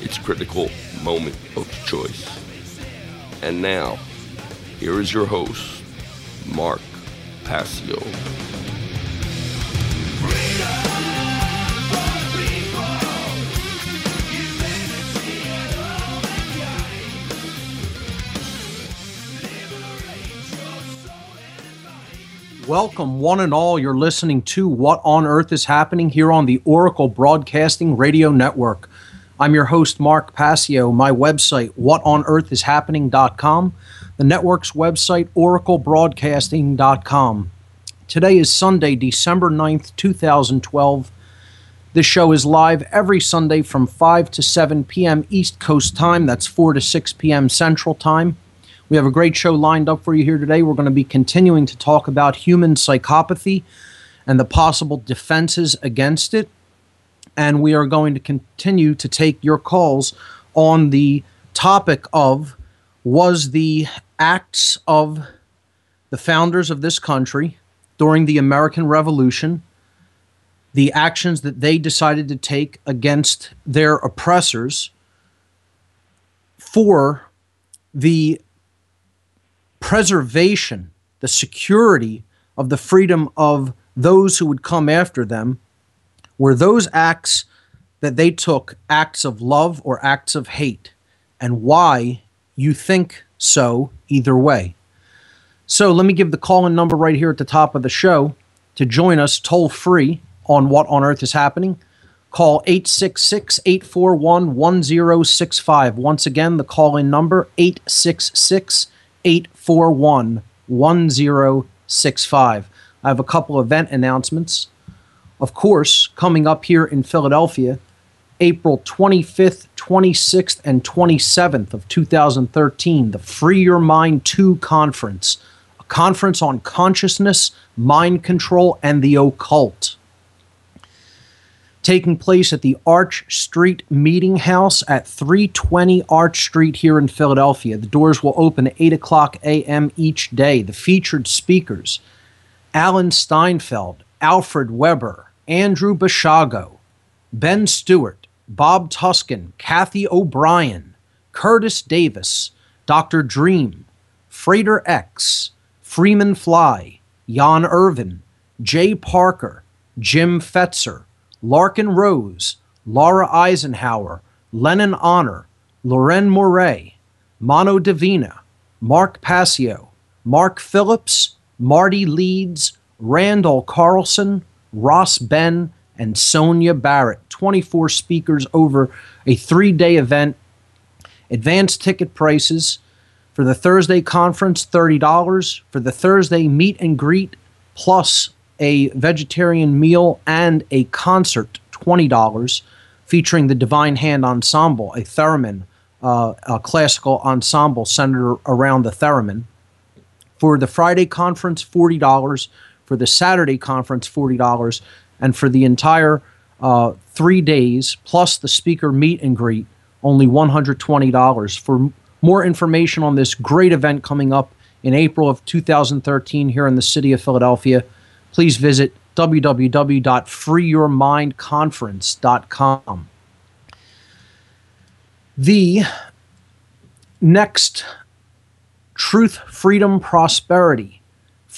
its critical moment of choice. And now, here is your host, Mark Passio. Welcome, one and all. You're listening to What on Earth is Happening here on the Oracle Broadcasting Radio Network. I'm your host, Mark Passio. My website, whatonearthishappening.com. The network's website, oraclebroadcasting.com. Today is Sunday, December 9th, 2012. This show is live every Sunday from 5 to 7 p.m. East Coast time. That's 4 to 6 p.m. Central time. We have a great show lined up for you here today. We're going to be continuing to talk about human psychopathy and the possible defenses against it. And we are going to continue to take your calls on the topic of was the acts of the founders of this country during the American Revolution, the actions that they decided to take against their oppressors for the preservation, the security of the freedom of those who would come after them, were those acts that they took acts of love or acts of hate, and why you think so either way. So let me give the call in number right here at the top of the show to join us toll free on What on Earth is Happening. Call 866 841 1065. Once again, the call in number 866 841 1065. I have a couple event announcements. Of course, coming up here in Philadelphia, April 25th, 26th, and 27th of 2013, the Free Your Mind 2 conference, a conference on consciousness, mind control, and the occult taking place at the Arch Street Meeting House at 320 Arch Street here in Philadelphia. The doors will open at 8 o'clock a.m. each day. The featured speakers Alan Steinfeld, Alfred Webre, Andrew Basiago, Ben Stewart, Bob Tuskin, Cathy O'Brien, Curtis Davis, Dr. Dream, Frater X, Freeman Fly, Jan Irvin, Jay Parker, Jim Fetzer, Larken Rose, Laura Eisenhower, Lenon Honor, Leuren Moret, Mano Divina, Mark Passio, Mark Phillips, Marty Leeds, Randall Carlson, Ross Ben, and Sonia Barrett. 24 speakers over a three day event. Advanced ticket prices for the Thursday conference $30. For the Thursday meet and greet plus a vegetarian meal and a concert, $20, featuring the Divine Hand Ensemble, a theremin, uh, a classical ensemble centered around the theremin. For the Friday conference, $40. For the Saturday conference, $40. And for the entire uh, three days, plus the speaker meet and greet, only $120. For more information on this great event coming up in April of 2013 here in the city of Philadelphia, please visit www.freeyourmindconference.com. The next Truth, Freedom, Prosperity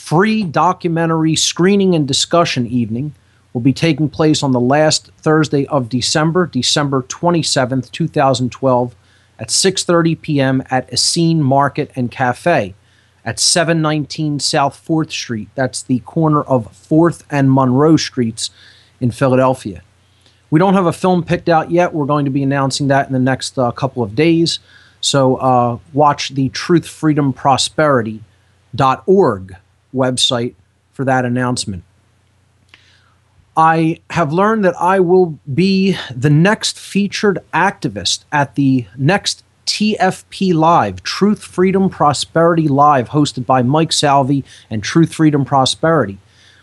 free documentary screening and discussion evening will be taking place on the last Thursday of December, December 27th, 2012 at 6:30 p.m. at Essene Market and Cafe at 719 South 4th Street. That's the corner of 4th and Monroe Streets in Philadelphia. We don't have a film picked out yet. We're going to be announcing that in the next uh, couple of days. So uh, watch the truthfreedomprosperity.org website for that announcement. I have learned that I will be the next featured activist at the next TFP Live, Truth, Freedom, Prosperity Live, hosted by Mike Salvi and Truth, Freedom, Prosperity,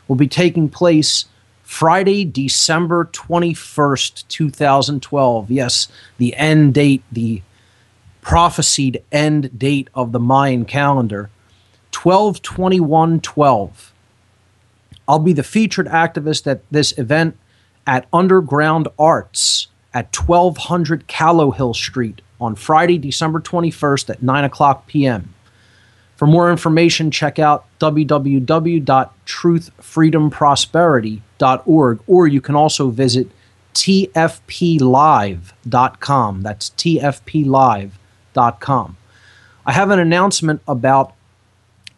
will be taking place Friday, December 21st, 2012. Yes, the end date, the prophesied end date of the Mayan calendar, 12 21 12. I'll be the featured activist at this event at Underground Arts at 1200 Callowhill Street on Friday, December 21st at 9 o'clock p.m. For more information, check out www.truthfreedomprosperity.org or you can also visit tfplive.com. That's tfplive.com. I have an announcement about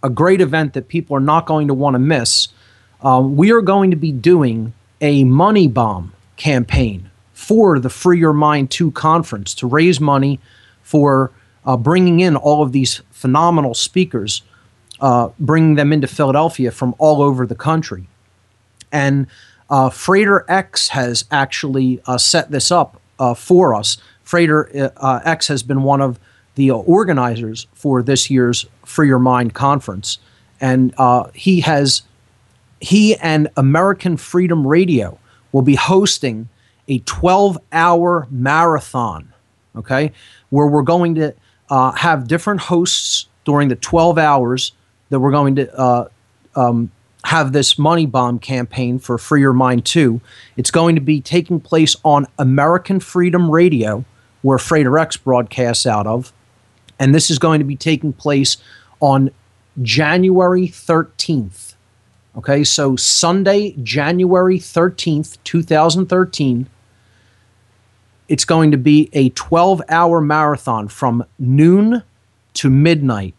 a great event that people are not going to want to miss um, we are going to be doing a money bomb campaign for the Free Your Mind 2 conference to raise money for uh, bringing in all of these phenomenal speakers, uh, bringing them into Philadelphia from all over the country. And uh, Frater X has actually uh, set this up uh, for us. Frater uh, X has been one of the organizers for this year's Free Your Mind conference. And he has he and American Freedom Radio will be hosting a 12 hour marathon, okay, where we're going to uh, have different hosts during the 12 hours that we're going to uh, um, have this money bomb campaign for Free Your Mind 2. It's going to be taking place on American Freedom Radio, where Frater X broadcasts out of. And this is going to be taking place on January 13th. Okay, so Sunday, January 13th, 2013, it's going to be a 12 hour marathon from noon to midnight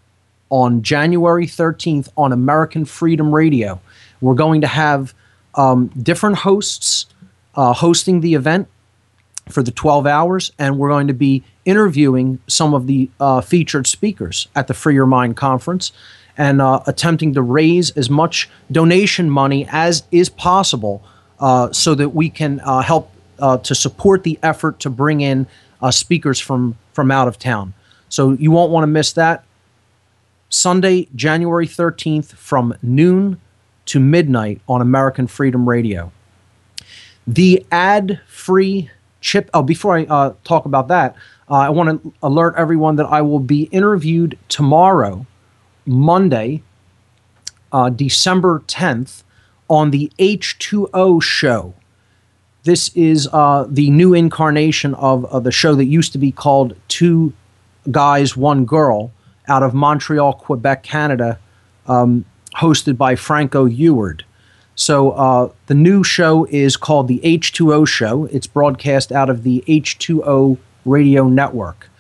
on January 13th on American Freedom Radio. We're going to have um, different hosts uh, hosting the event for the 12 hours, and we're going to be interviewing some of the uh, featured speakers at the Free Your Mind conference and uh, attempting to raise as much donation money as is possible uh, so that we can uh, help uh, to support the effort to bring in uh, speakers from, from out of town. So you won't want to miss that. Sunday, January 13th from noon to midnight on American Freedom Radio. The ad free chip. Oh, before I uh, talk about that, I want to alert everyone that I will be interviewed tomorrow Monday, uh, December 10th, on the H2O show. This is uh, the new incarnation of, of the show that used to be called Two Guys, One Girl out of Montreal, Quebec, Canada, um, hosted by Franco Eward. So uh, the new show is called the H2O Show. It's broadcast out of the H2O radio network.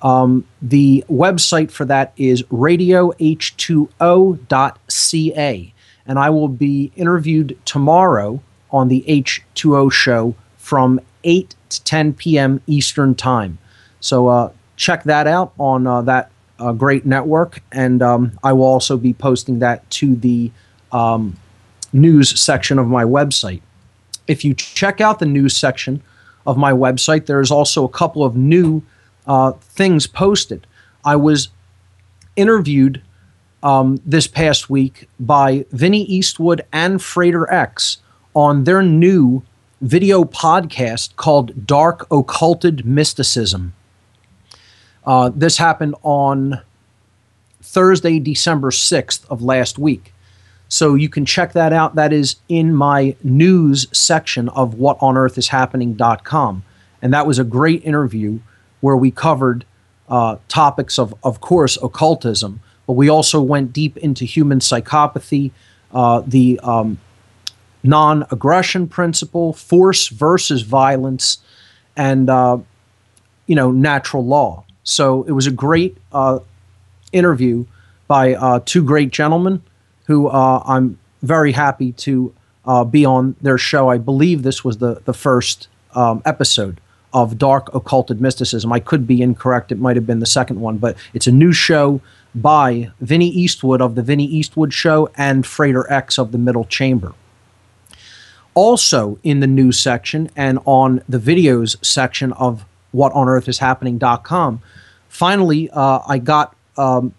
Um, the website for that is radioh2o.ca. And I will be interviewed tomorrow on the H2O show from 8 to 10 p.m. Eastern Time. So uh, check that out on uh, that uh, great network. And um, I will also be posting that to the um, news section of my website. If you check out the news section of my website, there's also a couple of new uh, things posted. I was interviewed um, this past week by Vinny Eastwood and Frater X on their new video podcast called Dark Occulted Mysticism. Uh, this happened on Thursday, December 6th of last week. So you can check that out. That is in my news section of whatonearthishappening.com. And that was a great interview where we covered uh, topics of, of course, occultism, but we also went deep into human psychopathy, uh, the um, non aggression principle, force versus violence, and, uh, you know, natural law. So it was a great uh, interview by uh, two great gentlemen who uh, I'm very happy to uh, be on their show. I believe this was the, the first um, episode of Dark Occulted Mysticism. I could be incorrect. It might have been the second one, but it's a new show by Vinny Eastwood of The Vinny Eastwood Show and Frater X of The Middle Chamber. Also in the news section and on the videos section of whatonearthishappening.com, finally, uh, I got um,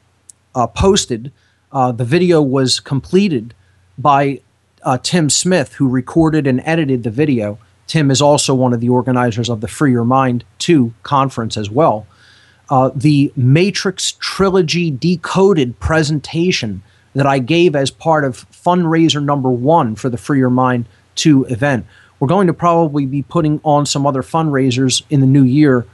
uh, posted. Uh, the video was completed by uh, Tim Smith, who recorded and edited the video. Tim is also one of the organizers of the Free Your Mind 2 conference as well. Uh, the Matrix Trilogy Decoded presentation that I gave as part of fundraiser number one for the Free Your Mind 2 event. We're going to probably be putting on some other fundraisers in the new year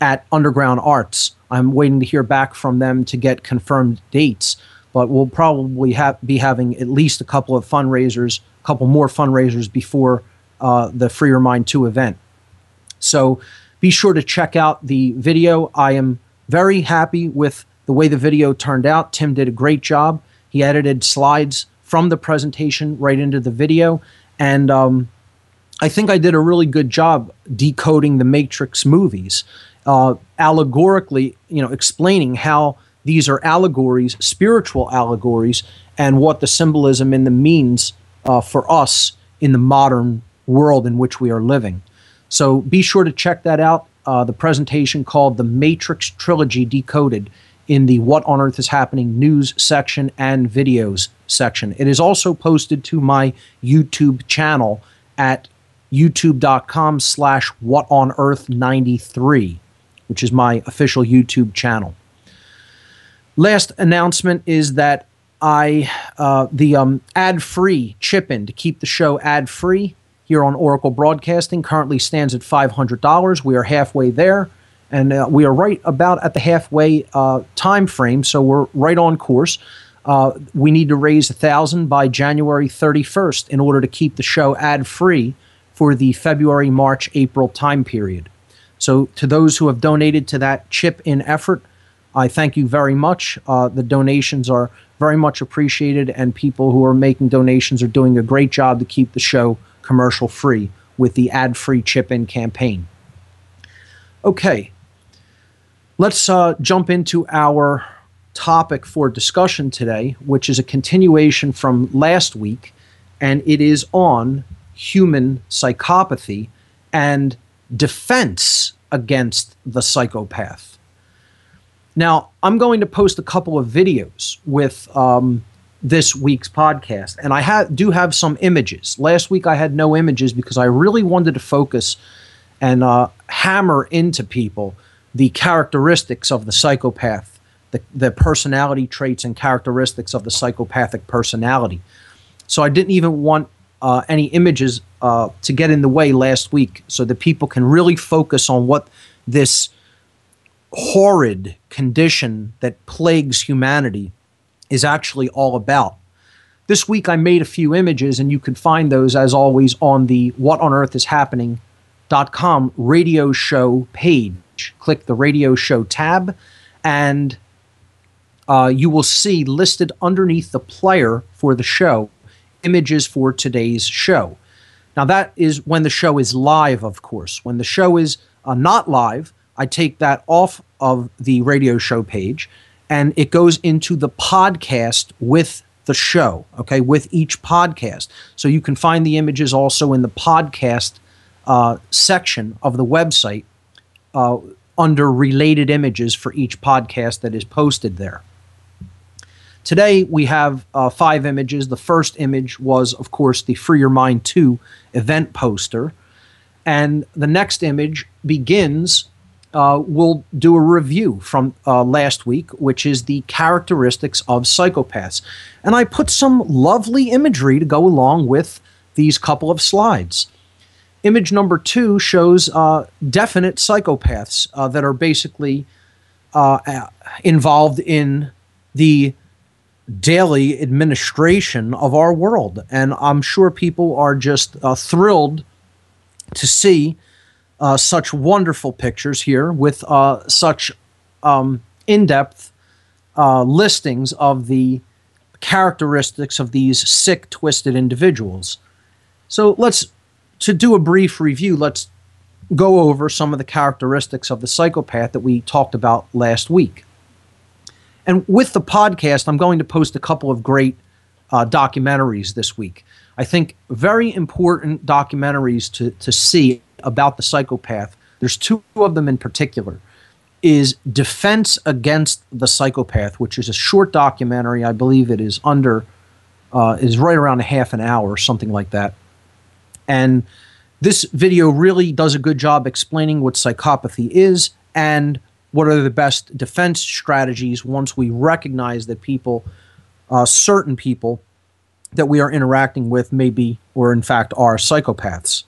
at Underground Arts. I'm waiting to hear back from them to get confirmed dates, but we'll probably ha- be having at least a couple of fundraisers, a couple more fundraisers before uh, the Free Your Mind 2 event. So be sure to check out the video. I am very happy with the way the video turned out. Tim did a great job. He edited slides from the presentation right into the video. And um, I think I did a really good job decoding the Matrix movies, uh, allegorically, you know, explaining how these are allegories, spiritual allegories, and what the symbolism in them means uh, for us in the modern world in which we are living. So be sure to check that out. Uh, the presentation called The Matrix Trilogy Decoded in the What on Earth is Happening news section and videos section. It is also posted to my YouTube channel at youtube.com slash what on earth 93 which is my official youtube channel last announcement is that i uh, the um, ad free chip in to keep the show ad free here on Oracle Broadcasting currently stands at $500. We are halfway there, and uh, we are right about at the halfway uh, time frame, so we're right on course. Uh, we need to raise a thousand by January 31st in order to keep the show ad free for the February, March, April time period. So, to those who have donated to that chip in effort, I thank you very much. Uh, the donations are very much appreciated, and people who are making donations are doing a great job to keep the show commercial free with the ad free chip in campaign. Okay, let's uh, jump into our topic for discussion today, which is a continuation from last week, and it is on human psychopathy and defense against the psychopath. Now, I'm going to post a couple of videos with um, this week's podcast. And I ha- do have some images. Last week I had no images because I really wanted to focus and uh, hammer into people the characteristics of the psychopath, the, the personality traits and characteristics of the psychopathic personality. So I didn't even want uh, any images uh, to get in the way last week so that people can really focus on what this horrid condition that plagues humanity is actually all about. This week I made a few images, and you can find those as always on the What on Earth is Happening.com radio show page. Click the radio show tab, and uh, you will see listed underneath the player for the show images for today's show. Now, that is when the show is live, of course. When the show is uh, not live, I take that off of the radio show page and it goes into the podcast with the show, okay, with each podcast. So you can find the images also in the podcast uh, section of the website uh, under related images for each podcast that is posted there. Today we have uh, five images. The first image was, of course, the Free Your Mind 2 event poster. And the next image begins uh, we'll do a review from uh, last week, which is the characteristics of psychopaths. And I put some lovely imagery to go along with these couple of slides. Image number two shows uh, definite psychopaths uh, that are basically uh, involved in the daily administration of our world. And I'm sure people are just thrilled to see uh, such wonderful pictures here with uh, such um, in depth uh, listings of the characteristics of these sick, twisted individuals. So let's, to do a brief review, let's go over some of the characteristics of the psychopath that we talked about last week. And with the podcast, I'm going to post a couple of great uh, documentaries this week. I think very important documentaries to, to see about the psychopath. There's two of them in particular. Is Defense Against the Psychopath, which is a short documentary. I believe it is under, uh, is right around a half an hour or something like that. And this video really does a good job explaining what psychopathy is and what are the best defense strategies once we recognize that people, uh, certain people that we are interacting with, may be or in fact are psychopaths.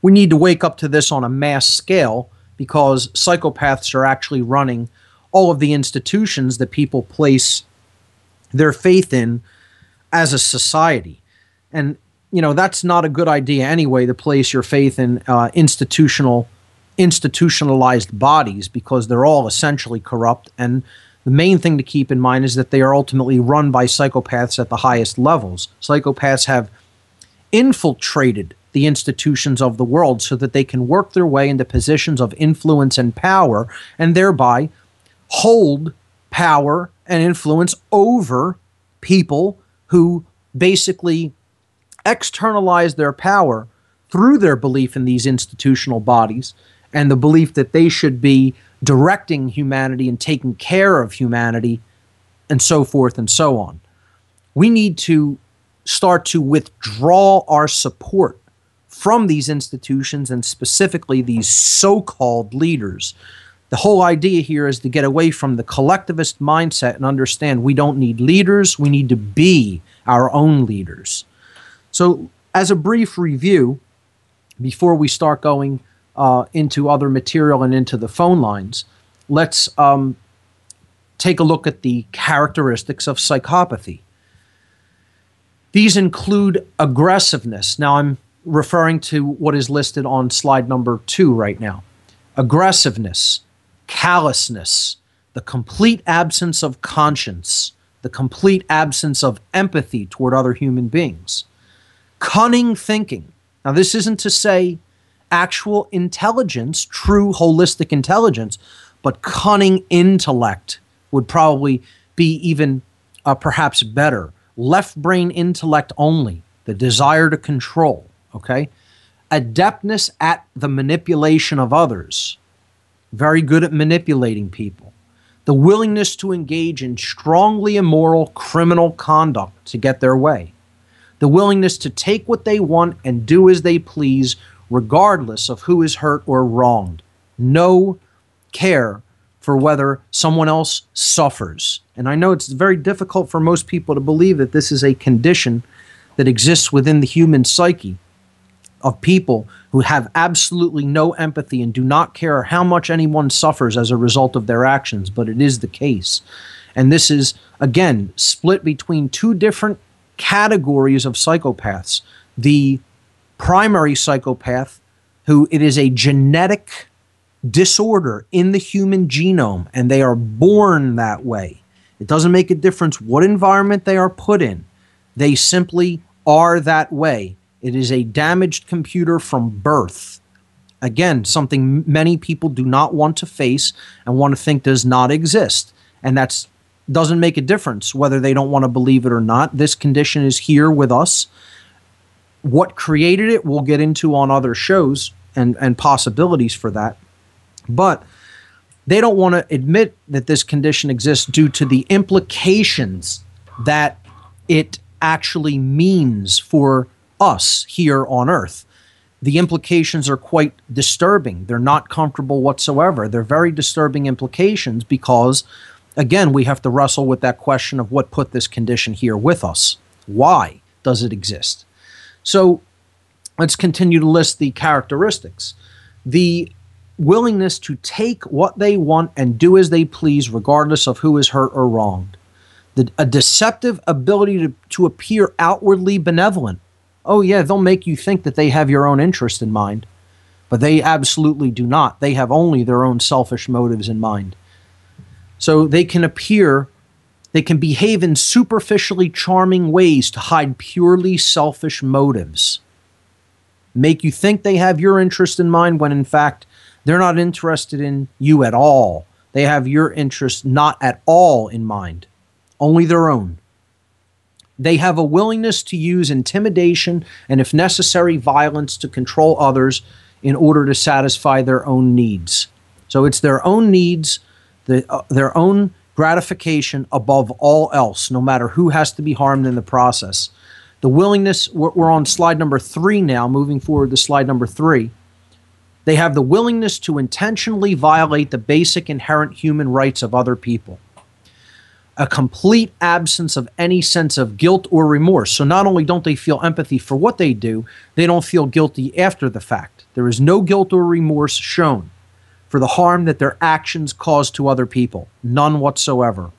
We need to wake up to this on a mass scale because psychopaths are actually running all of the institutions that people place their faith in as a society. And you know that's not a good idea anyway to place your faith in uh, institutional institutionalized bodies because they're all essentially corrupt and the main thing to keep in mind is that they are ultimately run by psychopaths at the highest levels. Psychopaths have infiltrated the institutions of the world so that they can work their way into positions of influence and power and thereby hold power and influence over people who basically externalize their power through their belief in these institutional bodies and the belief that they should be directing humanity and taking care of humanity and so forth and so on. We need to start to withdraw our support from these institutions and specifically these so called leaders. The whole idea here is to get away from the collectivist mindset and understand we don't need leaders, we need to be our own leaders. So, as a brief review, before we start going uh, into other material and into the phone lines, let's um, take a look at the characteristics of psychopathy. These include aggressiveness. Now, I'm referring to what is listed on slide number two right now aggressiveness, callousness, the complete absence of conscience, the complete absence of empathy toward other human beings cunning thinking. Now, this isn't to say actual intelligence, true holistic intelligence, but cunning intellect would probably be even uh, perhaps better. Left brain intellect only, the desire to control, okay? Adeptness at the manipulation of others, very good at manipulating people. The willingness to engage in strongly immoral criminal conduct to get their way the willingness to take what they want and do as they please, regardless of who is hurt or wronged. No care for whether someone else suffers. And I know it's very difficult for most people to believe that this is a condition that exists within the human psyche of people who have absolutely no empathy and do not care how much anyone suffers as a result of their actions, but it is the case. And this is, again, split between two different categories of psychopaths. The primary psychopath, who it is a genetic disorder in the human genome, and they are born that way. It doesn't make a difference what environment they are put in, they simply are that way. It is a damaged computer from birth. Again, something many people do not want to face and want to think does not exist. And that doesn't make a difference whether they don't want to believe it or not. This condition is here with us. What created it, we'll get into on other shows and, and possibilities for that. But they don't want to admit that this condition exists due to the implications that it actually means for us here on earth. The implications are quite disturbing. They're not comfortable whatsoever. They're very disturbing implications because again, we have to wrestle with that question of what put this condition here with us. Why does it exist? So let's continue to list the characteristics. The willingness to take what they want and do as they please, regardless of who is hurt or wronged. The, a deceptive ability to, to appear outwardly benevolent. Oh, yeah, they'll make you think that they have your own interest in mind, but they absolutely do not. They have only their own selfish motives in mind. So they can appear, they can behave in superficially charming ways to hide purely selfish motives. Make you think they have your interest in mind when in fact they're not interested in you at all. They have your interest not at all in mind, only their own. They have a willingness to use intimidation and, if necessary, violence to control others in order to satisfy their own needs. So it's their own needs, the, uh, their own gratification above all else, no matter who has to be harmed in the process. The willingness, we're, we're on slide number three now, moving forward to slide number three they have the willingness to intentionally violate the basic inherent human rights of other people. A complete absence of any sense of guilt or remorse. So, not only don't they feel empathy for what they do, they don't feel guilty after the fact. There is no guilt or remorse shown for the harm that their actions cause to other people. None whatsoever.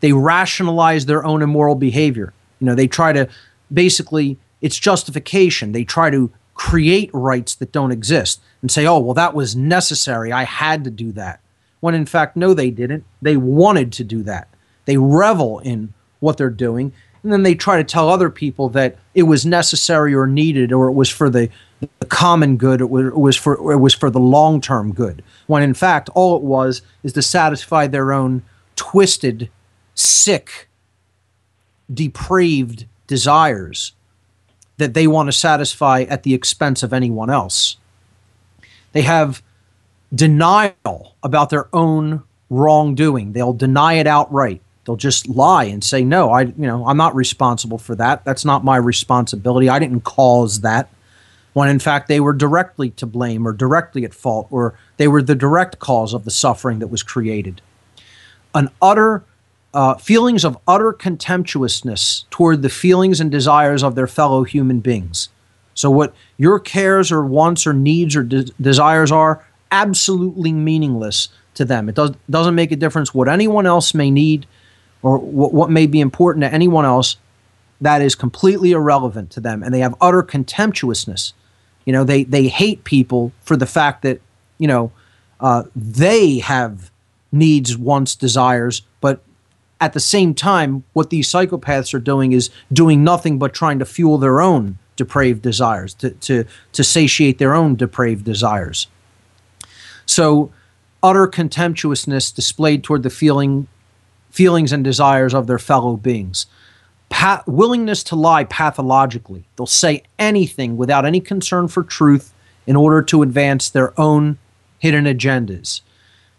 They rationalize their own immoral behavior. You know, they try to basically, it's justification. They try to create rights that don't exist and say, oh, well, that was necessary. I had to do that. When in fact, no, they didn't. They wanted to do that. They revel in what they're doing. And then they try to tell other people that it was necessary or needed or it was for the, the common good, was for, it was for the long term good. When in fact, all it was is to satisfy their own twisted, sick, depraved desires that they want to satisfy at the expense of anyone else. They have denial about their own wrongdoing. They'll deny it outright. They'll just lie and say, "No, I, you know, I'm not responsible for that. That's not my responsibility. I didn't cause that." When in fact they were directly to blame or directly at fault or they were the direct cause of the suffering that was created. An utter uh, feelings of utter contemptuousness toward the feelings and desires of their fellow human beings. So, what your cares or wants or needs or de- desires are, absolutely meaningless to them. It does, doesn't make a difference what anyone else may need or what, what may be important to anyone else. That is completely irrelevant to them. And they have utter contemptuousness. You know, they, they hate people for the fact that, you know, uh, they have needs, wants, desires, but at the same time, what these psychopaths are doing is doing nothing but trying to fuel their own depraved desires, to, to, to satiate their own depraved desires. So, utter contemptuousness displayed toward the feeling, feelings and desires of their fellow beings. Pa- willingness to lie pathologically. They'll say anything without any concern for truth in order to advance their own hidden agendas.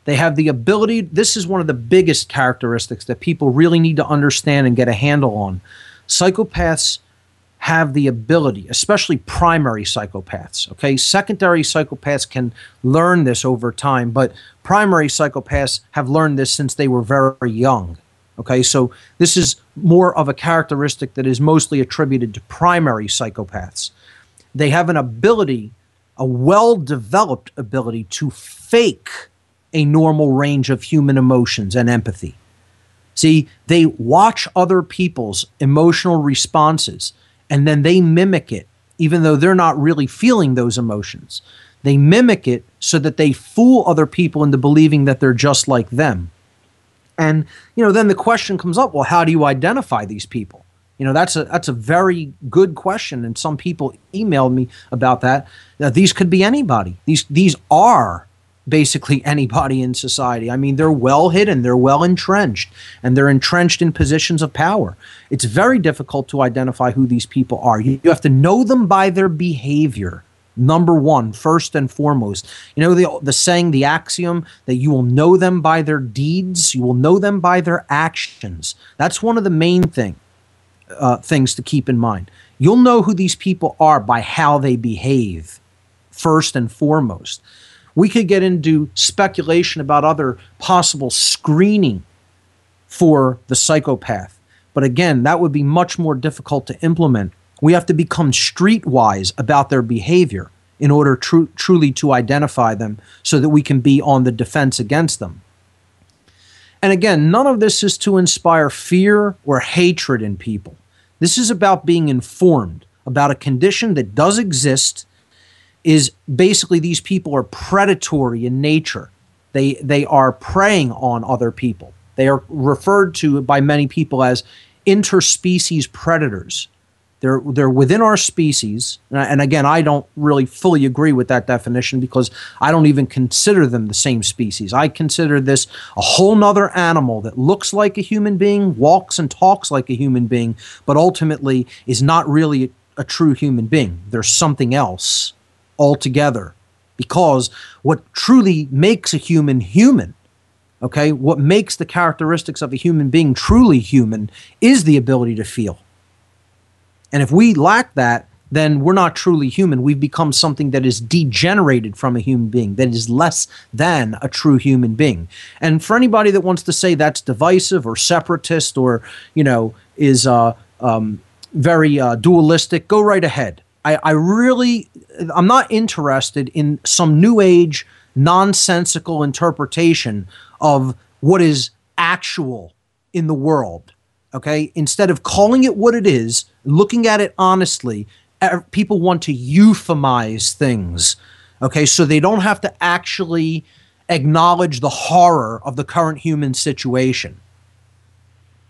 They have the ability, this is one of the biggest characteristics that people really need to understand and get a handle on. Psychopaths have the ability, especially primary psychopaths. Okay, secondary psychopaths can learn this over time, but primary psychopaths have learned this since they were very young. Okay, so this is more of a characteristic that is mostly attributed to primary psychopaths. They have an ability, a well developed ability to fake a normal range of human emotions and empathy. See, they watch other people's emotional responses and then they mimic it, even though they're not really feeling those emotions. They mimic it so that they fool other people into believing that they're just like them. And, you know, then the question comes up well, how do you identify these people? You know, that's a that's a very good question, and some people emailed me about that. Now, these could be anybody. These these are basically anybody in society. I mean, they're well hidden, they're well entrenched, and they're entrenched in positions of power. It's very difficult to identify who these people are. You, you have to know them by their behavior. Number one, first and foremost. You know the, the saying, the axiom that you will know them by their deeds, you will know them by their actions. That's one of the main thing, uh, things to keep in mind. You'll know who these people are by how they behave, first and foremost. We could get into speculation about other possible screening for the psychopath. But again, that would be much more difficult to implement. We have to become streetwise about their behavior in order tru- truly to identify them so that we can be on the defense against them. And again, none of this is to inspire fear or hatred in people. This is about being informed about a condition that does exist is basically these people are predatory in nature. They they are preying on other people. They are referred to by many people as interspecies predators. They're they're within our species, and again, I don't really fully agree with that definition because I don't even consider them the same species. I consider this a whole nother animal that looks like a human being, walks and talks like a human being, but ultimately is not really a true human being. There's something else altogether, because what truly makes a human human okay what makes the characteristics of a human being truly human is the ability to feel and if we lack that, then we're not truly human. We've become something that is degenerated from a human being, that is less than a true human being. And for anybody that wants to say that's divisive or separatist or, you know, is uh, um, very uh, dualistic, go right ahead. I, I really, I'm not interested in some new age, nonsensical interpretation of what is actual in the world. Okay. Instead of calling it what it is, looking at it honestly, people want to euphemize things. Okay. So they don't have to actually acknowledge the horror of the current human situation.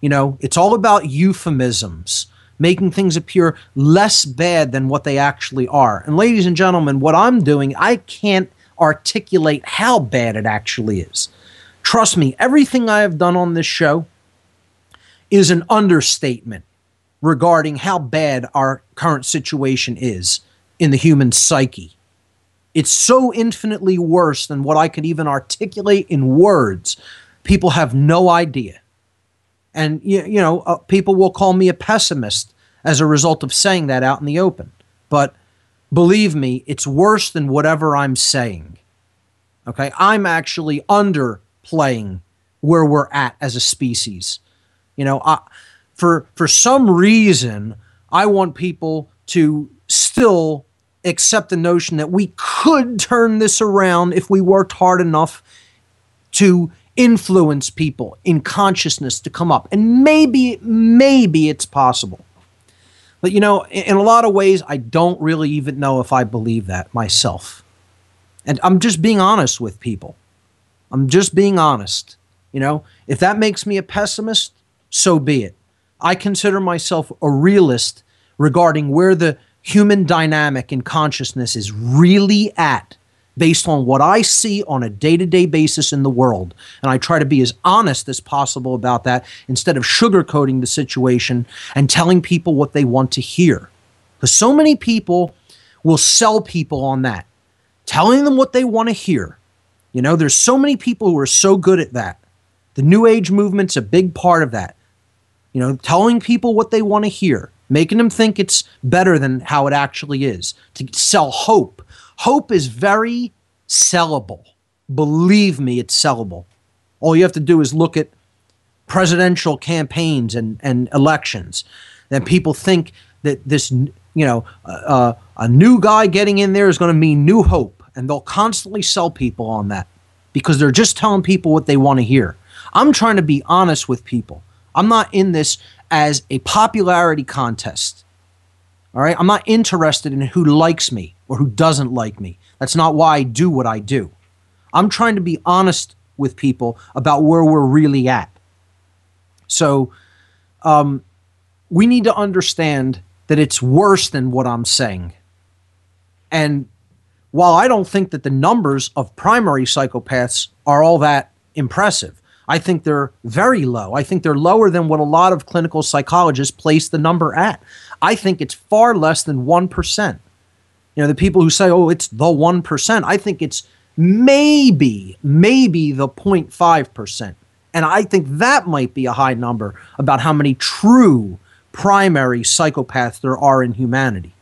You know, it's all about euphemisms, making things appear less bad than what they actually are. And, ladies and gentlemen, what I'm doing, I can't articulate how bad it actually is. Trust me, everything I have done on this show is an understatement regarding how bad our current situation is in the human psyche. It's so infinitely worse than what I could even articulate in words. People have no idea. And, you, you know, uh, people will call me a pessimist as a result of saying that out in the open. But believe me, it's worse than whatever I'm saying. Okay. I'm actually underplaying where we're at as a species. You know, I, for for some reason, I want people to still accept the notion that we could turn this around if we worked hard enough to influence people in consciousness to come up. And maybe, maybe it's possible. But you know, in, in a lot of ways, I don't really even know if I believe that myself. And I'm just being honest with people. I'm just being honest. You know, if that makes me a pessimist, so be it. I consider myself a realist regarding where the human dynamic in consciousness is really at based on what I see on a day to day basis in the world. And I try to be as honest as possible about that instead of sugarcoating the situation and telling people what they want to hear. Because so many people will sell people on that, telling them what they want to hear. You know, there's so many people who are so good at that. The New Age movement's a big part of that. You know, telling people what they want to hear, making them think it's better than how it actually is, to sell hope. Hope is very sellable. Believe me, it's sellable. All you have to do is look at presidential campaigns and, and elections. Then people think that this, you know, uh, a new guy getting in there is going to mean new hope. And they'll constantly sell people on that because they're just telling people what they want to hear. I'm trying to be honest with people. I'm not in this as a popularity contest. All right. I'm not interested in who likes me or who doesn't like me. That's not why I do what I do. I'm trying to be honest with people about where we're really at. So um, we need to understand that it's worse than what I'm saying. And while I don't think that the numbers of primary psychopaths are all that impressive, I think they're very low. I think they're lower than what a lot of clinical psychologists place the number at. I think it's far less than 1%. You know, the people who say, oh, it's the 1%, I think it's maybe, maybe the 0.5%. And I think that might be a high number about how many true primary psychopaths there are in humanity.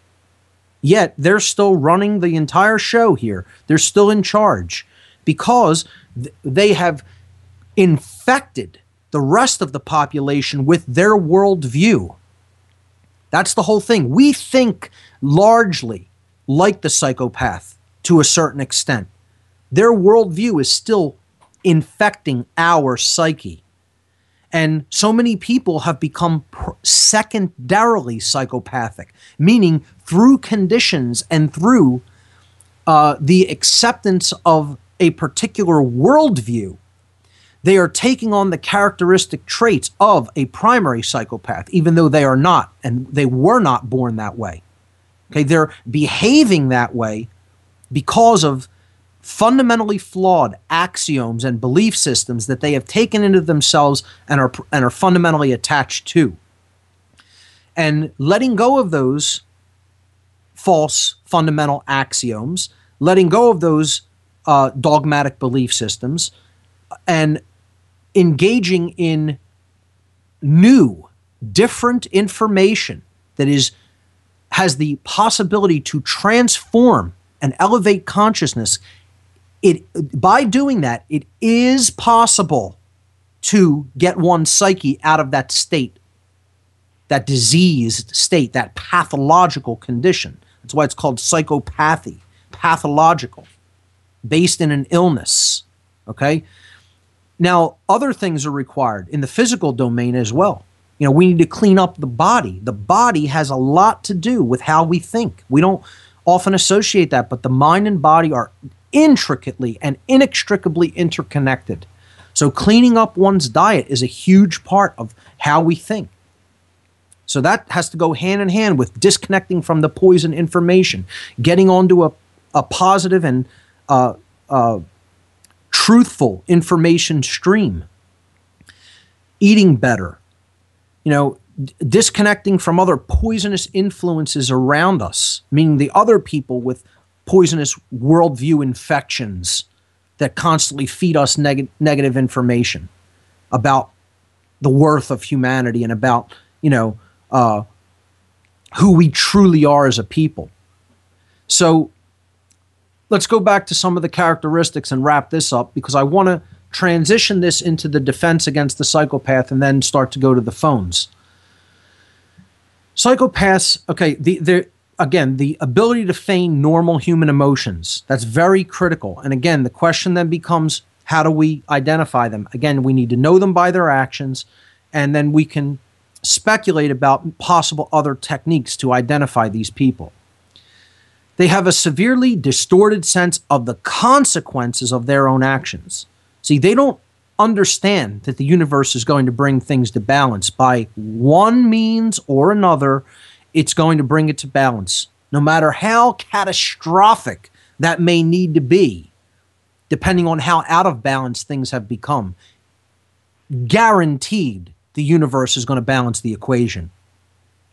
Yet they're still running the entire show here. They're still in charge because th- they have infected the rest of the population with their worldview. That's the whole thing. We think largely like the psychopath to a certain extent. Their worldview is still infecting our psyche. And so many people have become secondarily psychopathic, meaning through conditions and through uh, the acceptance of a particular worldview, they are taking on the characteristic traits of a primary psychopath, even though they are not, and they were not born that way. Okay, they're behaving that way because of fundamentally flawed axioms and belief systems that they have taken into themselves and are and are fundamentally attached to. And letting go of those false fundamental axioms, letting go of those uh, dogmatic belief systems, and engaging in new, different information that is has the possibility to transform and elevate consciousness. It by doing that it is possible to get one's psyche out of that state that diseased state that pathological condition. That's why it's called psychopathy pathological based in an illness okay now other things are required in the physical domain as well you know, we need to clean up the body. The body has a lot to do with how we think. We don't often associate that, but the mind and body are intricately and inextricably interconnected. So, cleaning up one's diet is a huge part of how we think. So, that has to go hand in hand with disconnecting from the poison information, getting onto a, a positive and uh, uh, truthful information stream, eating better, you know, disconnecting from other poisonous influences around us, meaning the other people with poisonous worldview infections that constantly feed us neg- negative information about the worth of humanity and about, you know, uh, who we truly are as a people. So let's go back to some of the characteristics and wrap this up because I want to transition this into the defense against the psychopath and then start to go to the phones. Psychopaths, okay, the, the again, the ability to feign normal human emotions, that's very critical. And again, the question then becomes how do we identify them? Again, we need to know them by their actions, and then we can speculate about possible other techniques to identify these people. They have a severely distorted sense of the consequences of their own actions. See, they don't understand that the universe is going to bring things to balance by one means or another. It's going to bring it to balance, no matter how catastrophic that may need to be, depending on how out of balance things have become. Guaranteed, the universe is going to balance the equation.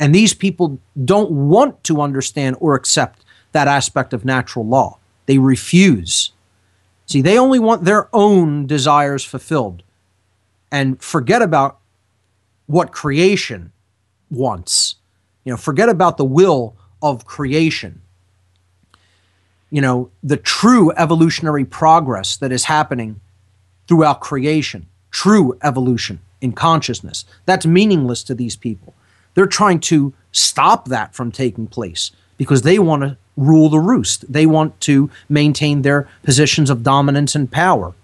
And these people don't want to understand or accept that aspect of natural law. They refuse. See, they only want their own desires fulfilled and forget about what creation wants. You know, forget about the will of creation. You know, the true evolutionary progress that is happening throughout creation, true evolution in consciousness. That's meaningless to these people. They're trying to stop that from taking place because they want to rule the roost. They want to maintain their positions of dominance and power,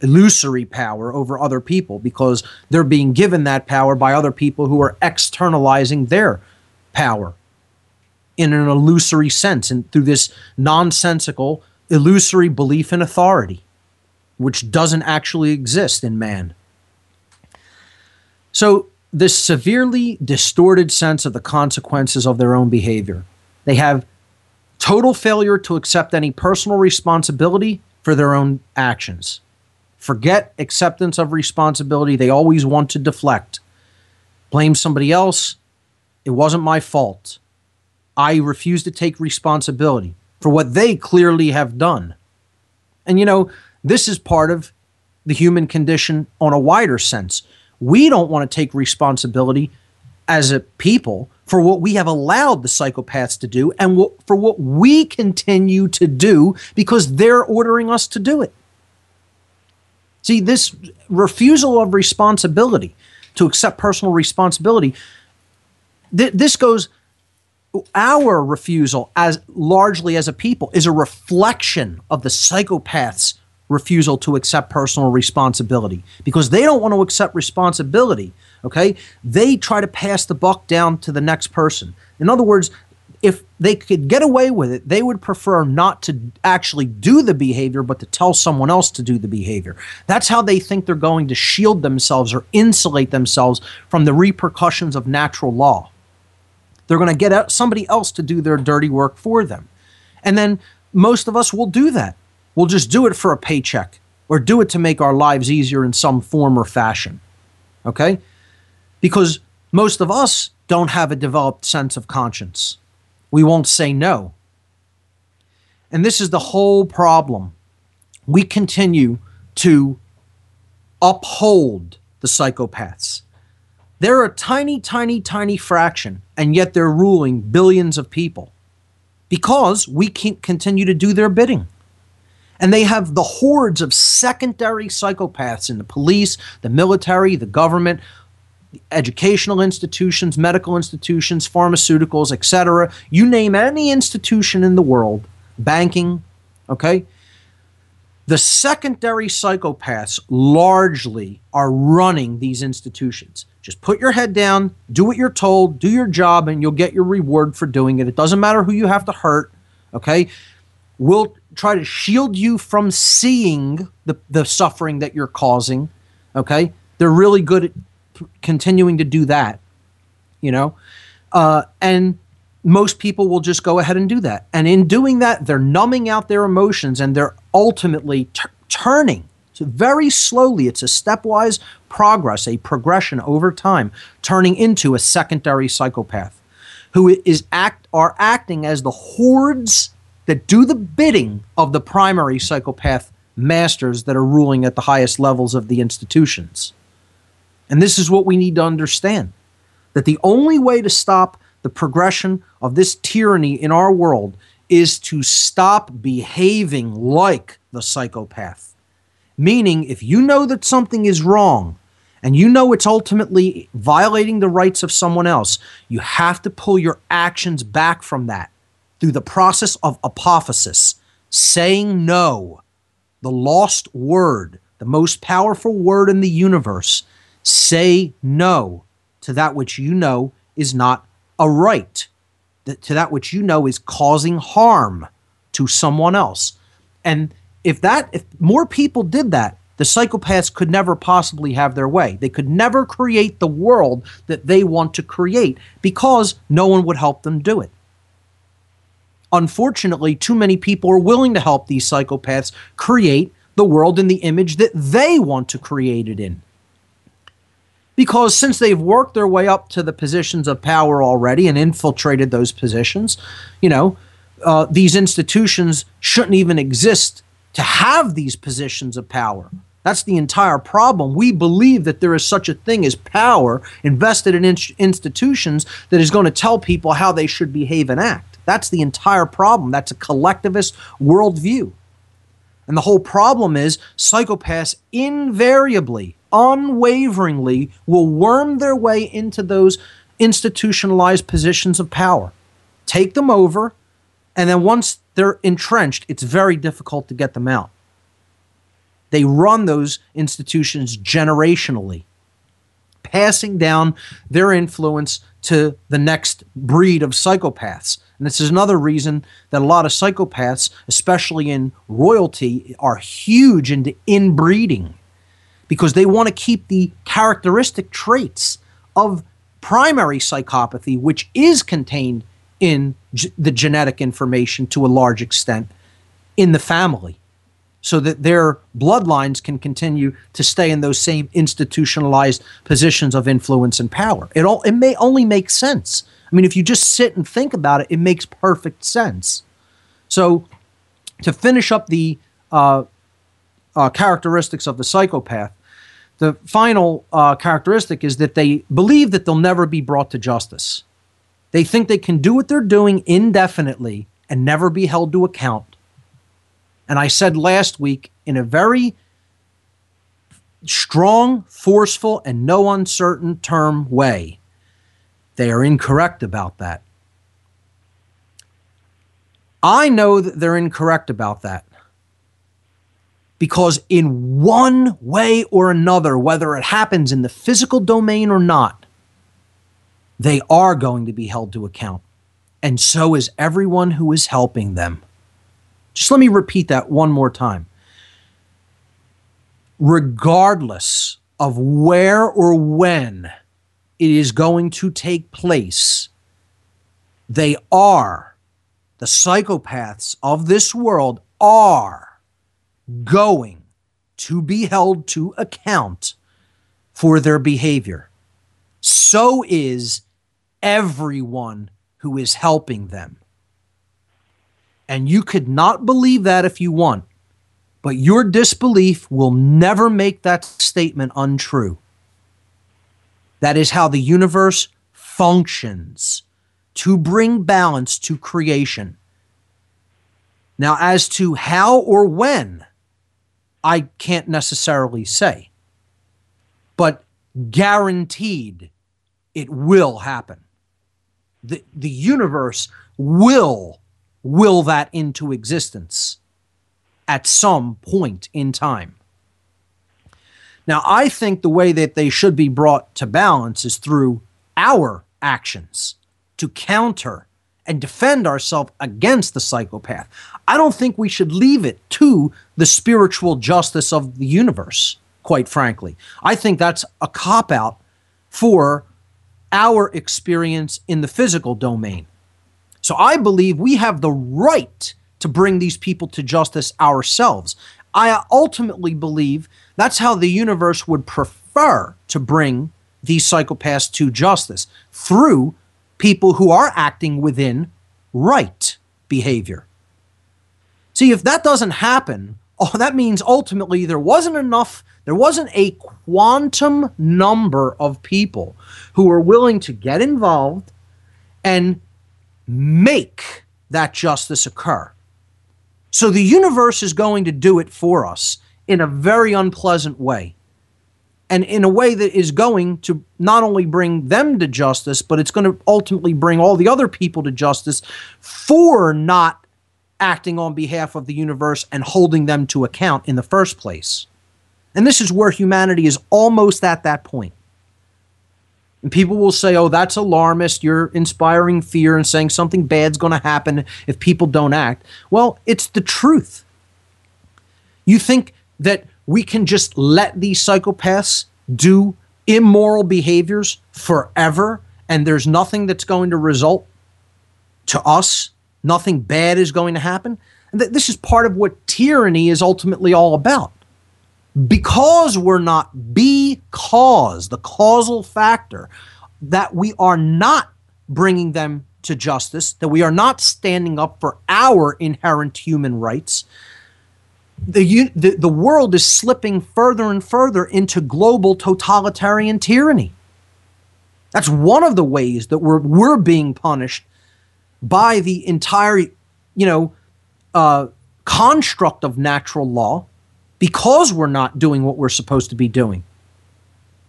illusory power over other people, because they're being given that power by other people who are externalizing their power in an illusory sense and through this nonsensical, illusory belief in authority, which doesn't actually exist in man. So, this severely distorted sense of the consequences of their own behavior. They have total failure to accept any personal responsibility for their own actions. Forget acceptance of responsibility. They always want to deflect, blame somebody else. It wasn't my fault. I refuse to take responsibility for what they clearly have done. And you know, this is part of the human condition on a wider sense. We don't want to take responsibility as a people for what we have allowed the psychopaths to do and what, for what we continue to do because they're ordering us to do it. See, this refusal of responsibility, to accept personal responsibility, th- this goes our refusal as largely as a people is a reflection of the psychopaths refusal to accept personal responsibility because they don't want to accept responsibility okay they try to pass the buck down to the next person in other words if they could get away with it, they would prefer not to actually do the behavior, but to tell someone else to do the behavior. That's how they think they're going to shield themselves or insulate themselves from the repercussions of natural law. They're going to get somebody else to do their dirty work for them. And then most of us will do that. We'll just do it for a paycheck or do it to make our lives easier in some form or fashion. Okay? Because most of us don't have a developed sense of conscience we won't say no. And this is the whole problem. We continue to uphold the psychopaths. They're a tiny, tiny, tiny fraction, and yet they're ruling billions of people because we can't continue to do their bidding. And they have the hordes of secondary psychopaths in the police, the military, the government, educational institutions, medical institutions, pharmaceuticals, etc. You name any institution in the world, banking, okay? The secondary psychopaths largely are running these institutions. Just put your head down, do what you're told, do your job, and you'll get your reward for doing it. It doesn't matter who you have to hurt, okay? We'll try to shield you from seeing the, the suffering that you're causing, okay? They're really good at continuing to do that, you know, uh, and most people will just go ahead and do that. And in doing that, they're numbing out their emotions and they're ultimately turning. So very slowly, it's a stepwise progress, a progression over time, turning into a secondary psychopath who is act are acting as the hordes that do the bidding of the primary psychopath masters that are ruling at the highest levels of the institutions. And this is what we need to understand that the only way to stop the progression of this tyranny in our world is to stop behaving like the psychopath. Meaning, if you know that something is wrong and you know it's ultimately violating the rights of someone else, you have to pull your actions back from that through the process of apophasis, saying no, the lost word, the most powerful word in the universe Say no to that which you know is not a right, to that which you know is causing harm to someone else. And if that if more people did that, the psychopaths could never possibly have their way. They could never create the world that they want to create because no one would help them do it. Unfortunately, too many people are willing to help these psychopaths create the world in the image that they want to create it in because since they've worked their way up to the positions of power already and infiltrated those positions, you know, uh, these institutions shouldn't even exist to have these positions of power. That's the entire problem. We believe that there is such a thing as power invested in in- institutions that is going to tell people how they should behave and act. That's the entire problem. That's a collectivist worldview. And the whole problem is psychopaths invariably unwaveringly will worm their way into those institutionalized positions of power, take them over, and then once they're entrenched, it's very difficult to get them out. They run those institutions generationally, passing down their influence to the next breed of psychopaths. And this is another reason that a lot of psychopaths, especially in royalty, are huge into inbreeding because they want to keep the characteristic traits of primary psychopathy, which is contained in g- the genetic information to a large extent in the family, so that their bloodlines can continue to stay in those same institutionalized positions of influence and power. It all it may only make sense. I mean, if you just sit and think about it, it makes perfect sense. So, to finish up the uh, uh, characteristics of the psychopath, the final uh, characteristic is that they believe that they'll never be brought to justice. They think they can do what they're doing indefinitely and never be held to account. And I said last week in a very strong, forceful, and no uncertain term way, they are incorrect about that. I know that they're incorrect about that. Because, in one way or another, whether it happens in the physical domain or not, they are going to be held to account. And so is everyone who is helping them. Just let me repeat that one more time. Regardless of where or when it is going to take place, they are, the psychopaths of this world are going to be held to account for their behavior. So is everyone who is helping them. And you could not believe that if you want, but your disbelief will never make that statement untrue. That is how the universe functions to bring balance to creation. Now, as to how or when, I can't necessarily say, but guaranteed it will happen. The, the universe will will that into existence at some point in time. Now, I think the way that they should be brought to balance is through our actions to counter and defend ourselves against the psychopath. I don't think we should leave it to the spiritual justice of the universe, quite frankly. I think that's a cop out for our experience in the physical domain. So I believe we have the right to bring these people to justice ourselves. I ultimately believe that's how the universe would prefer to bring these psychopaths to justice through people who are acting within right behavior. See, if that doesn't happen, oh, that means ultimately there wasn't enough, there wasn't a quantum number of people who were willing to get involved and make that justice occur. So the universe is going to do it for us in a very unpleasant way. And in a way that is going to not only bring them to justice, but it's going to ultimately bring all the other people to justice for not acting on behalf of the universe and holding them to account in the first place. And this is where humanity is almost at that point. And people will say, oh, that's alarmist. You're inspiring fear and saying something bad's going to happen if people don't act. Well, it's the truth. You think that we can just let these psychopaths do immoral behaviors forever and there's nothing that's going to result to us? Nothing bad is going to happen? This is part of what tyranny is ultimately all about because we're not because the causal factor that we are not bringing them to justice that we are not standing up for our inherent human rights the, the, the world is slipping further and further into global totalitarian tyranny that's one of the ways that we're we're being punished by the entire you know uh, construct of natural law because we're not doing what we're supposed to be doing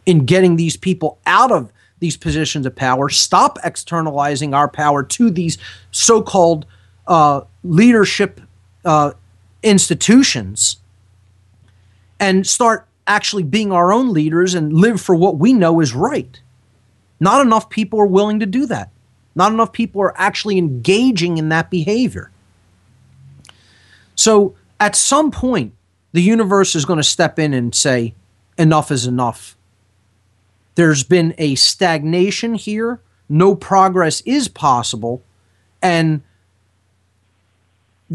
in getting these people out of these positions of power, stop externalizing our power to these so called uh, leadership uh, institutions, and start actually being our own leaders and live for what we know is right. Not enough people are willing to do that. Not enough people are actually engaging in that behavior. So at some point, the universe is going to step in and say, enough is enough. There's been a stagnation here. No progress is possible. And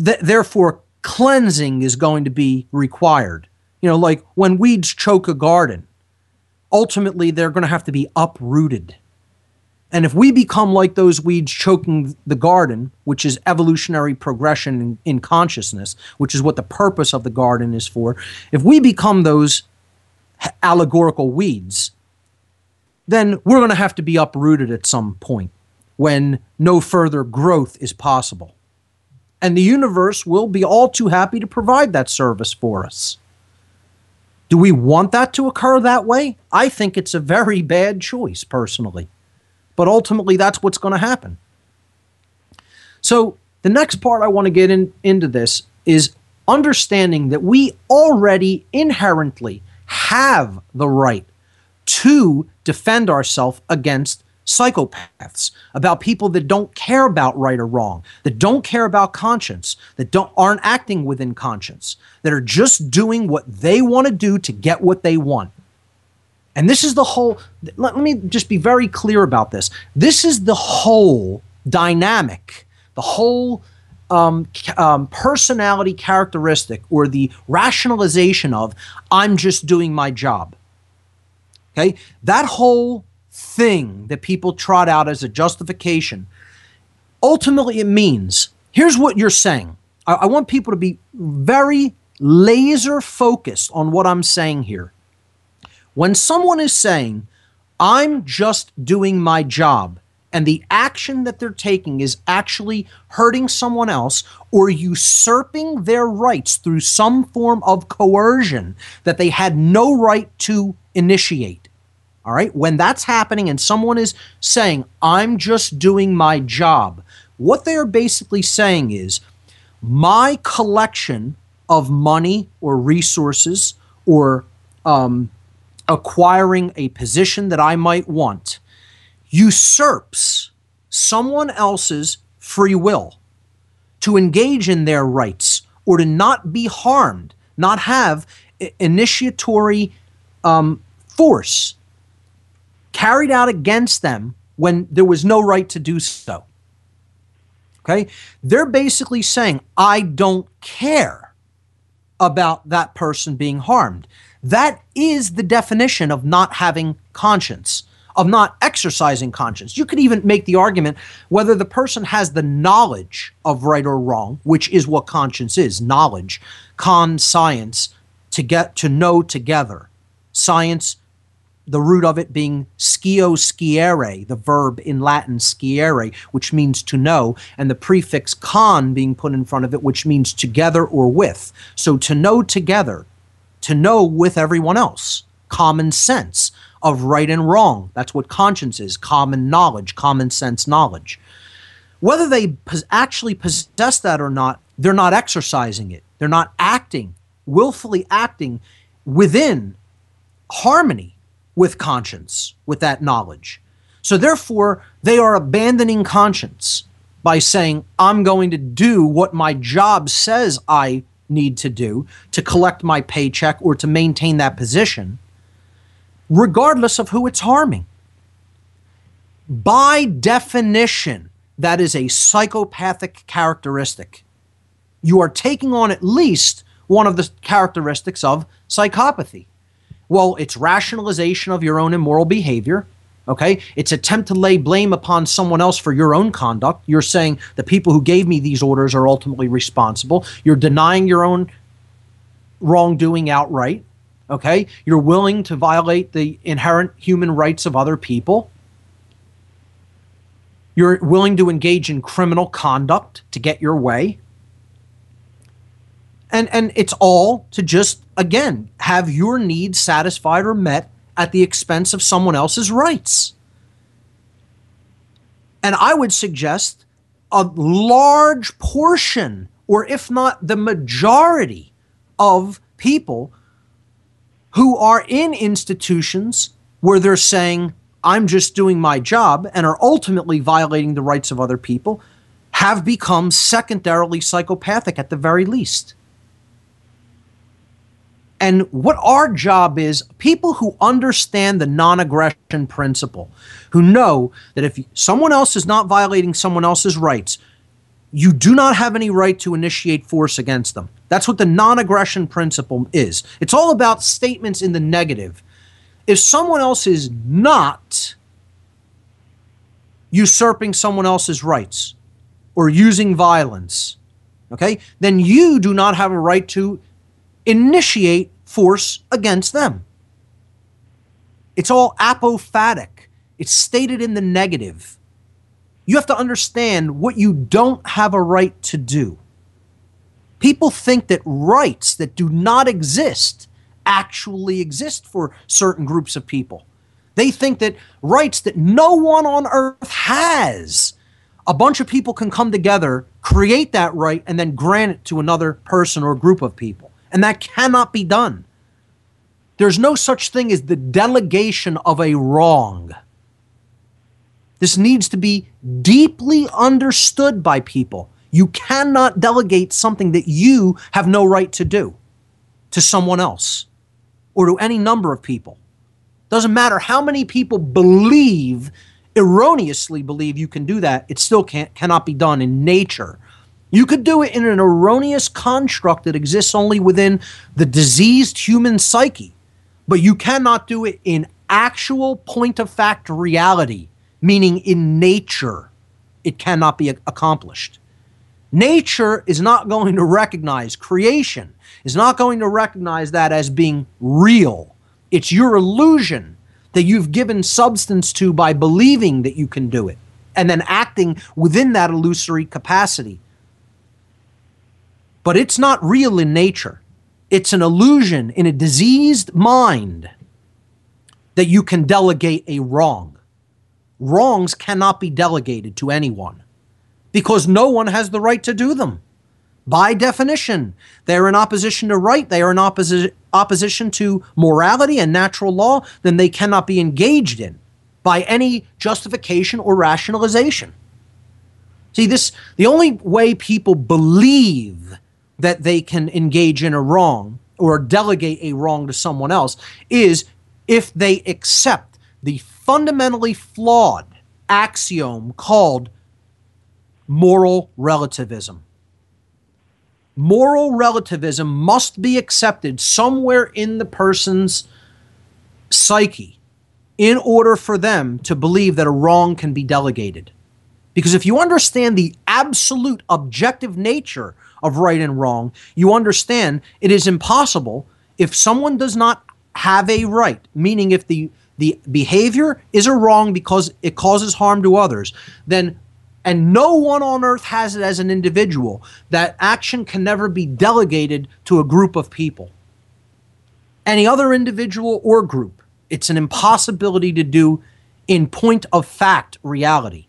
th- therefore, cleansing is going to be required. You know, like when weeds choke a garden, ultimately they're going to have to be uprooted. And if we become like those weeds choking the garden, which is evolutionary progression in, in, consciousness, which is what the purpose of the garden is for, if we become those allegorical weeds, then we're going to have to be uprooted at some point when no further growth is possible. And the universe will be all too happy to provide that service for us. Do we want that to occur that way? I think it's a very bad choice, personally but ultimately that's what's going to happen. So the next part I want to get in, into this is understanding that we already inherently have the right to defend ourselves against psychopaths, about people that don't care about right or wrong, that don't care about conscience, that don't aren't acting within conscience, that are just doing what they want to do to get what they want. And this is the whole let, let me just be very clear about this. This is the whole dynamic, the whole um, um, personality characteristic or the rationalization of I'm just doing my job. Okay, that whole thing that people trot out as a justification, ultimately it means here's what you're saying. I, I want people to be very laser focused on what I'm saying here. When someone is saying, I'm just doing my job, and the action that they're taking is actually hurting someone else or usurping their rights through some form of coercion that they had no right to initiate, all right, when that's happening and someone is saying, I'm just doing my job, what they are basically saying is, my collection of money or resources or um, acquiring a position that I might want usurps someone else's free will to engage in their rights or to not be harmed, not have initiatory um, force carried out against them when there was no right to do so. Okay? They're basically saying, I don't care about that person being harmed. That is the definition of not having conscience, of not exercising conscience. You could even make the argument whether the person has the knowledge of right or wrong, which is what conscience is knowledge, con science, to get to know together. Science the root of it being scio sciere, the verb in Latin sciere, which means to know, and the prefix con being put in front of it, which means together or with. So to know together, to know with everyone else, common sense of right and wrong. That's what conscience is common knowledge, common sense knowledge. Whether they pos- actually possess that or not, they're not exercising it. They're not acting, willfully acting within harmony with conscience, with that knowledge. So therefore, they are abandoning conscience by saying, I'm going to do what my job says I need to do to collect my paycheck or to maintain that position, regardless of who it's harming. By definition, that is a psychopathic characteristic. You are taking on at least one of the characteristics of psychopathy. Well, it's rationalization of your own immoral behavior. Okay. It's attempt to lay blame upon someone else for your own conduct. You're saying the people who gave me these orders are ultimately responsible. You're denying your own wrongdoing outright. Okay. You're willing to violate the inherent human rights of other people. You're willing to engage in criminal conduct to get your way and and it's all to just again have your needs satisfied or met at the expense of someone else's rights. And i would suggest a large portion or if not the majority of people who are in institutions where they're saying i'm just doing my job and are ultimately violating the rights of other people have become secondarily psychopathic at the very least and what our job is people who understand the non aggression principle, who know that if someone else is not violating someone else's rights, you do not have any right to initiate force against them. That's what the non aggression principle is. It's all about statements in the negative. If someone else is not usurping someone else's rights or using violence, okay, then you do not have a right to initiate force against them. It's all apophatic, it's stated in the negative. You have to understand what you don't have a right to do. People think that rights that do not exist actually exist for certain groups of people. They think that rights that no one on earth has a bunch of people can come together, create that right, and then grant it to another person or group of people. And that cannot be done. There's no such thing as the delegation of a wrong. This needs to be deeply understood by people. You cannot delegate something that you have no right to do to someone else or to any number of people. Doesn't matter how many people believe erroneously believe you can do that, it still can't cannot be done in nature. You could do it in an erroneous construct that exists only within the diseased human psyche, but you cannot do it in actual point of fact reality, meaning in nature. It cannot be accomplished. Nature is not going to recognize creation, is not going to recognize that as being real. It's your illusion that you've given substance to by believing that you can do it and then acting within that illusory capacity. But it's not real in nature. It's an illusion in a diseased mind that you can delegate a wrong. Wrongs cannot be delegated to anyone because no one has the right to do them. By definition, they are in opposition to right, they are in opposi- opposition to morality and natural law, then they cannot be engaged in by any justification or rationalization. See, this the only way people believe that they can engage in a wrong or delegate a wrong to someone else is if they accept the fundamentally flawed axiom called moral relativism moral relativism must be accepted somewhere in the person's psyche in order for them to believe that a wrong can be delegated. Because if you understand the absolute objective nature of right and wrong, you understand it is impossible if someone does not have a right, meaning if the the behavior is a wrong because it causes harm to others, then and no one on earth has it as an individual, that action can never be delegated to a group of people. Any other individual or group, it's an impossibility to do in point of fact reality.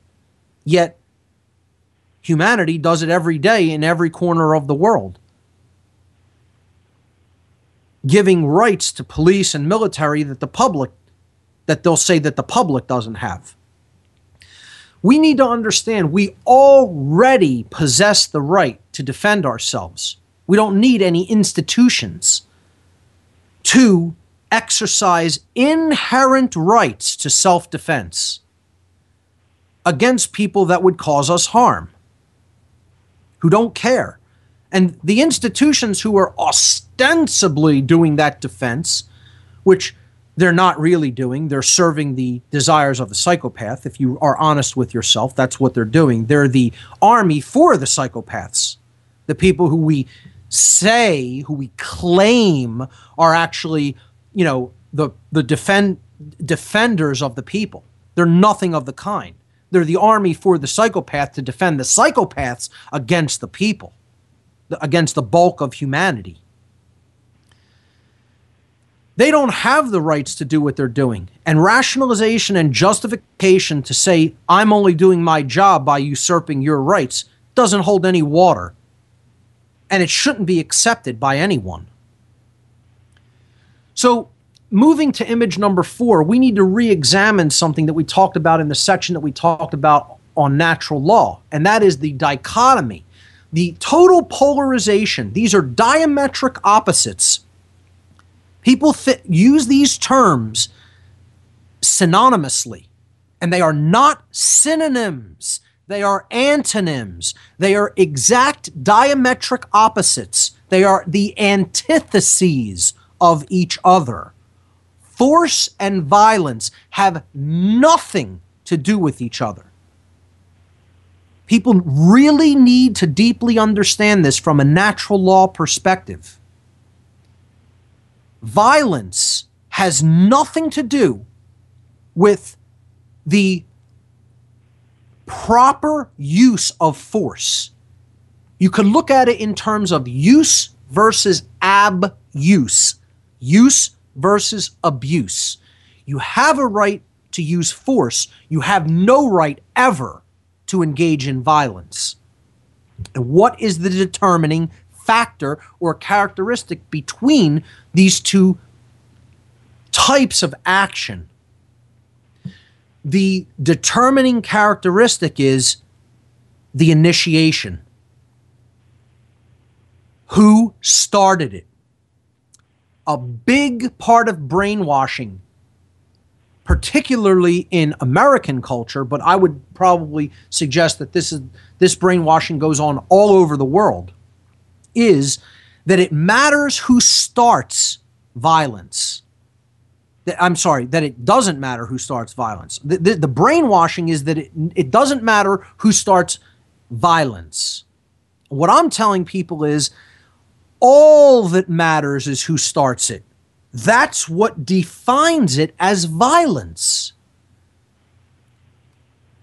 Yet, humanity does it every day in every corner of the world. Giving rights to police and military that the public, that they'll say that the public doesn't have we need to understand we already possess the right to defend ourselves. We don't need any institutions to exercise inherent rights to self defense against people that would cause us harm, who don't care. And the institutions who are ostensibly doing that defense, which they're not really doing. They're serving the desires of the psychopath. If you are honest with yourself, that's what they're doing. They're the army for the psychopaths, the people who we say, who we claim are actually, you know, the the defend defenders of the people. They're nothing of the kind. They're the army for the psychopath to defend the psychopaths against the people, against the bulk of humanity. They don't have the rights to do what they're doing. And rationalization and justification to say, I'm only doing my job by usurping your rights, doesn't hold any water. And it shouldn't be accepted by anyone. So, moving to image number four, we need to re examine something that we talked about in the section that we talked about on natural law, and that is the dichotomy, the total polarization. These are diametric opposites People th- use these terms synonymously, and they are not synonyms. They are antonyms. They are exact diametric opposites. They are the antitheses of each other. Force and violence have nothing to do with each other. People really need to deeply understand this from a natural law perspective violence has nothing to do with the proper use of force. You could look at it in terms of use versus abuse, use versus abuse. You have a right to use force, you have no right ever to engage in violence. And what is the determining factor or characteristic between these two types of action? The determining characteristic is the initiation. Who started it? A big part of brainwashing particularly in American culture, but I would probably suggest that this is this brainwashing goes on all over the world, is that it matters who starts violence. I'm sorry, that it doesn't matter who starts violence. The, the, the brainwashing is that it, it doesn't matter who starts violence. What I'm telling people is all that matters is who starts it. That's what defines it as violence.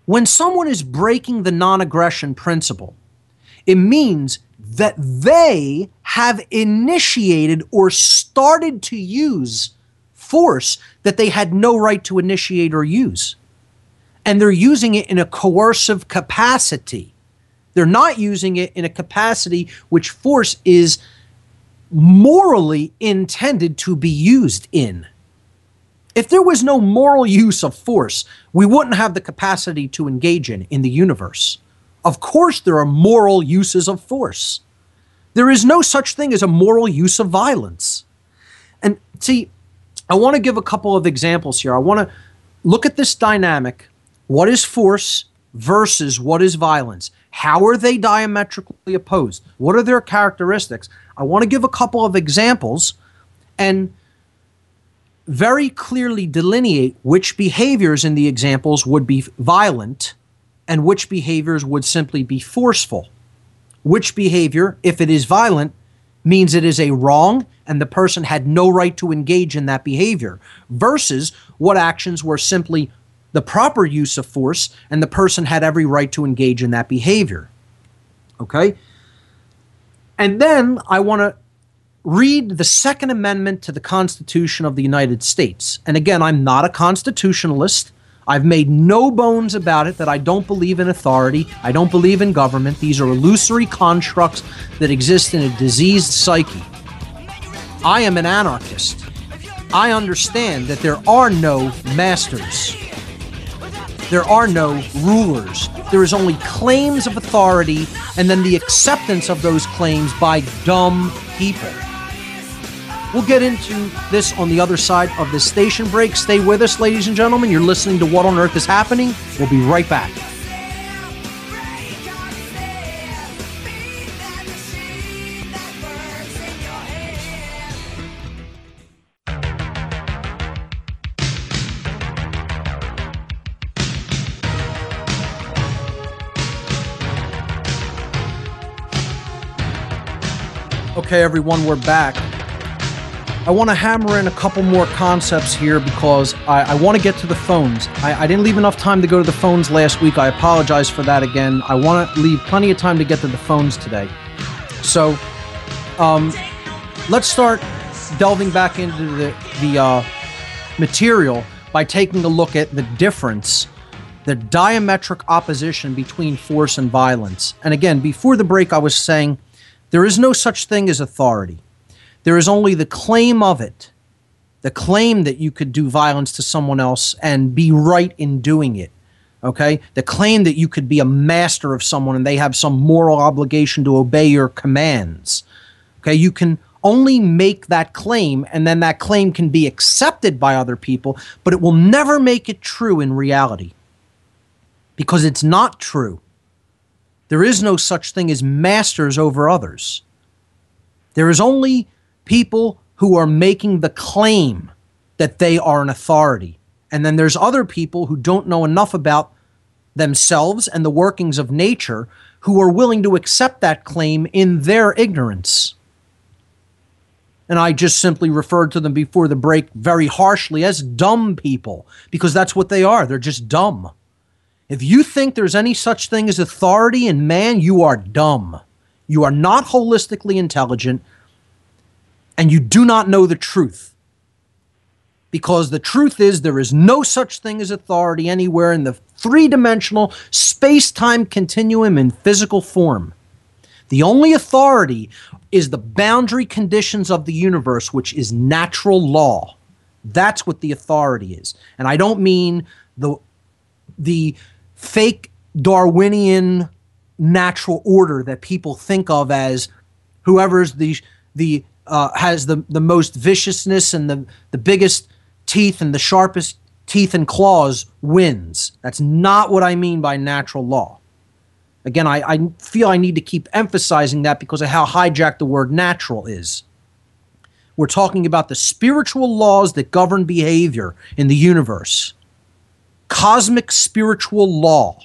When someone is breaking the non aggression principle, it means that they have initiated or started to use force that they had no right to initiate or use. And they're using it in a coercive capacity. They're not using it in a capacity which force is morally intended to be used in. If there was no moral use of force, we wouldn't have the capacity to engage in in the universe. Of course, there are moral uses of force. There is no such thing as a moral use of violence. And see, I want to give a couple of examples here. I want to look at this dynamic. What is force versus what is violence? How are they diametrically opposed? What are their characteristics? I want to give a couple of examples and very clearly delineate which behaviors in the examples would be violent and which behaviors would simply be forceful. Which behavior, if it is violent, means it is a wrong and the person had no right to engage in that behavior, versus what actions were simply the proper use of force and the person had every right to engage in that behavior. Okay? And then I want to read the Second Amendment to the Constitution of the United States. And again, I'm not a constitutionalist. I've made no bones about it that I don't believe in authority. I don't believe in government. These are illusory constructs that exist in a diseased psyche. I am an anarchist. I understand that there are no masters. There are no rulers. There is only claims of authority and then the acceptance of those claims by dumb people. We'll get into this on the other side of this station break. Stay with us, ladies and gentlemen. You're listening to What on Earth is Happening. We'll be right back. Okay, everyone, we're back. I want to hammer in a couple more concepts here because I, I want to get to the phones. I, I, didn't leave enough time to go to the phones last week. I apologize for that again. I want to leave plenty of time to get to the phones today. So, um, let's start delving back into the, the uh, material by taking a look at the difference, the diametric opposition between force and violence. And again, before the break, I was saying there is no such thing as authority. There is only the claim of it, the claim that you could do violence to someone else and be right in doing it. Okay? The claim that you could be a master of someone and they have some moral obligation to obey your commands. Okay? You can only make that claim and then that claim can be accepted by other people, but it will never make it true in reality because it's not true. There is no such thing as masters over others. There is only people who are making the claim that they are an authority. And then there's other people who don't know enough about themselves and the workings of nature who are willing to accept that claim in their ignorance. And I just simply referred to them before the break very harshly as dumb people because that's what they are. They're just dumb. If you think there's any such thing as authority in man, you are dumb. You are not holistically intelligent, and you do not know the truth. Because the truth is, there is no such thing as authority anywhere in the three dimensional space time continuum in physical form. The only authority is the boundary conditions of the universe, which is natural law. That's what the authority is. And I don't mean the the fake Darwinian natural order that people think of as whoever's the the uh, has the the most viciousness and the the biggest teeth and the sharpest teeth and claws wins. That's not what I mean by natural law. Again, I, I feel I need to keep emphasizing that because of how hijacked the word natural is. We're talking about the spiritual laws that govern behavior in the universe. Cosmic spiritual law.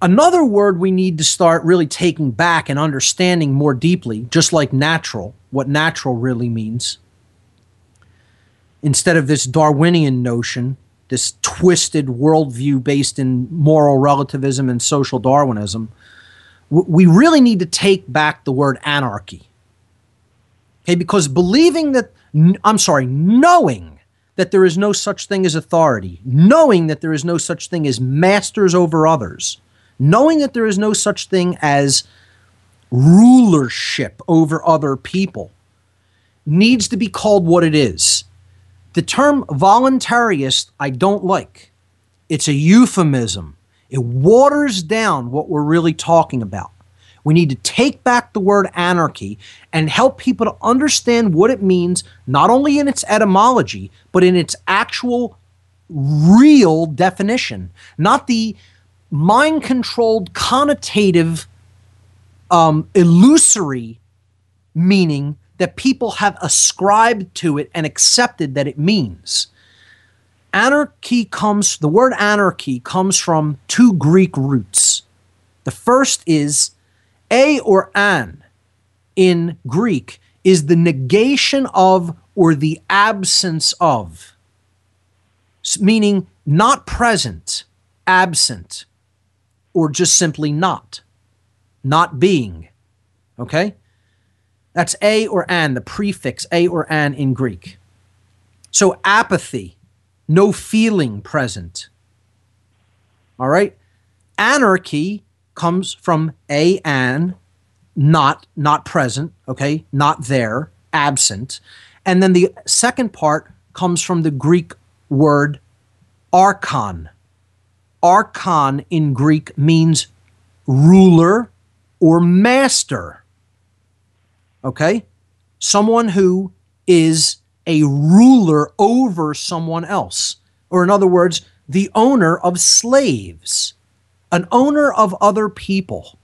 Another word we need to start really taking back and understanding more deeply, just like natural, what natural really means, instead of this Darwinian notion, this twisted worldview based in moral relativism and social Darwinism, we really need to take back the word anarchy. Okay, because believing that, I'm sorry, knowing that there is no such thing as authority, knowing that there is no such thing as masters over others, knowing that there is no such thing as rulership over other people needs to be called what it is. The term voluntarist I don't like. It's a euphemism. It waters down what we're really talking about. We need to take back the word anarchy and help people to understand what it means, not only in its etymology, but in its actual real definition, not the mind controlled, connotative, um, illusory meaning that people have ascribed to it and accepted that it means. Anarchy comes, the word anarchy comes from two Greek roots. The first is a or an in Greek is the negation of or the absence of, meaning not present, absent or just simply not, not being. Okay? That's a or an, the prefix a or an in Greek. So apathy, no feeling present. All right? Anarchy comes from a an, not not present, okay? Not there, absent. And then the second part comes from the Greek word archon, Archon in Greek means ruler or master. Okay? Someone who is a ruler over someone else. Or, in other words, the owner of slaves, an owner of other people,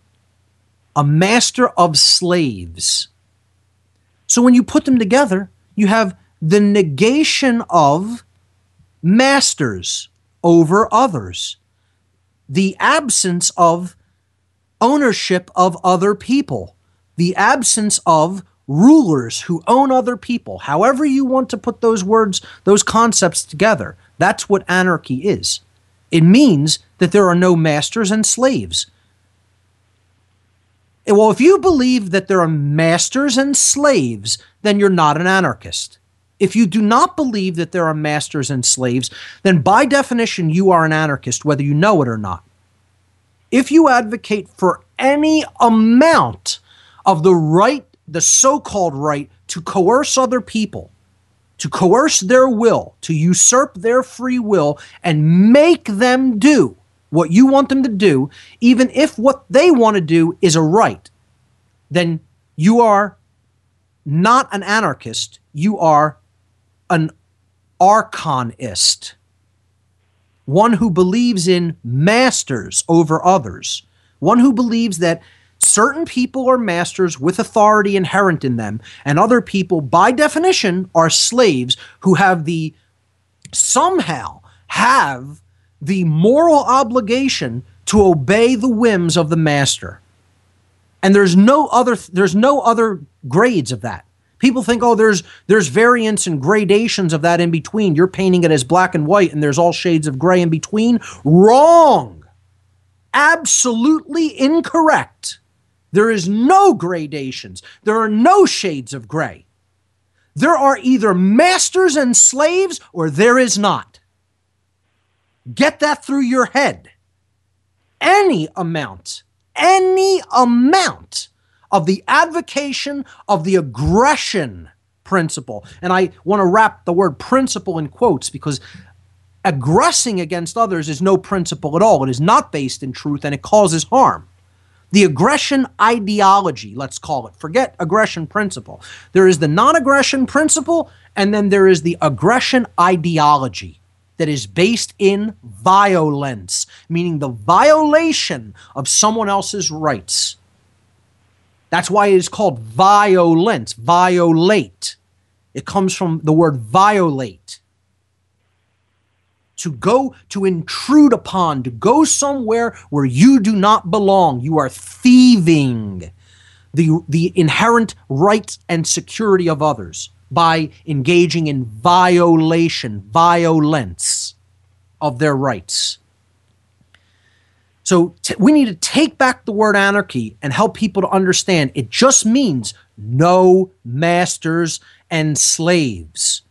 a master of slaves. So, when you put them together, you have the negation of masters over others the absence of ownership of other people, the absence of rulers who own other people. However, you want to put those words, those concepts together, that's what anarchy is. It means that there are no masters and slaves. Well, if you believe that there are masters and slaves, then you're not an anarchist. If you do not believe that there are masters and slaves, then by definition, you are an anarchist, whether you know it or not. If you advocate for any amount of the right, the so called right, to coerce other people, to coerce their will, to usurp their free will, and make them do what you want them to do, even if what they want to do is a right, then you are not an anarchist, you are an archonist, one who believes in masters over others, one who believes that certain people are masters with authority inherent in them, and other people, by definition, are slaves who have the somehow have the moral obligation to obey the whims of the master. And there's no other there's no other grades of that. People think, oh, there's there's variants and gradations of that in between. You're painting it as black and white, and there's all shades of gray in between. Wrong. Absolutely incorrect. There is no gradations. There are no shades of gray. There are either masters and slaves, or there is not. Get that through your head. Any amount, any amount of the advocation of the aggression principle. And I want to wrap the word principle in quotes because aggressing against others is no principle at all. It is not based in truth and it causes harm. The aggression ideology, let's call it, forget aggression principle. There is the non aggression principle, and then there is the aggression ideology that is based in violence, meaning the violation of someone else's rights. That's why it is called violence, violate. It comes from the word violate. To go, to intrude upon, to go somewhere where you do not belong. You are thieving the, the inherent rights and security of others by engaging in violation, violence of their rights. So t- we need to take back the word anarchy and help people to understand it just means no masters and slaves.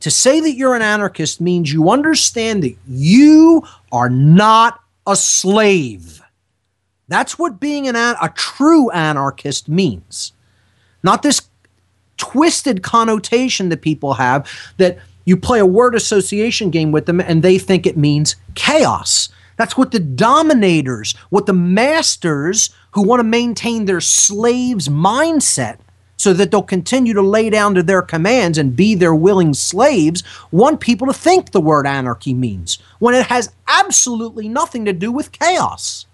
To say that you're an anarchist means you understand that you are not a slave. That's what being an, a true anarchist means. Not this twisted connotation that people have that you play a word association game with them and they think it means chaos. That's what the dominators, what the masters who want to maintain their slaves' mindset so that they'll continue to lay down to their commands and be their willing slaves, want people to think the word anarchy means when it has absolutely nothing to do with chaos.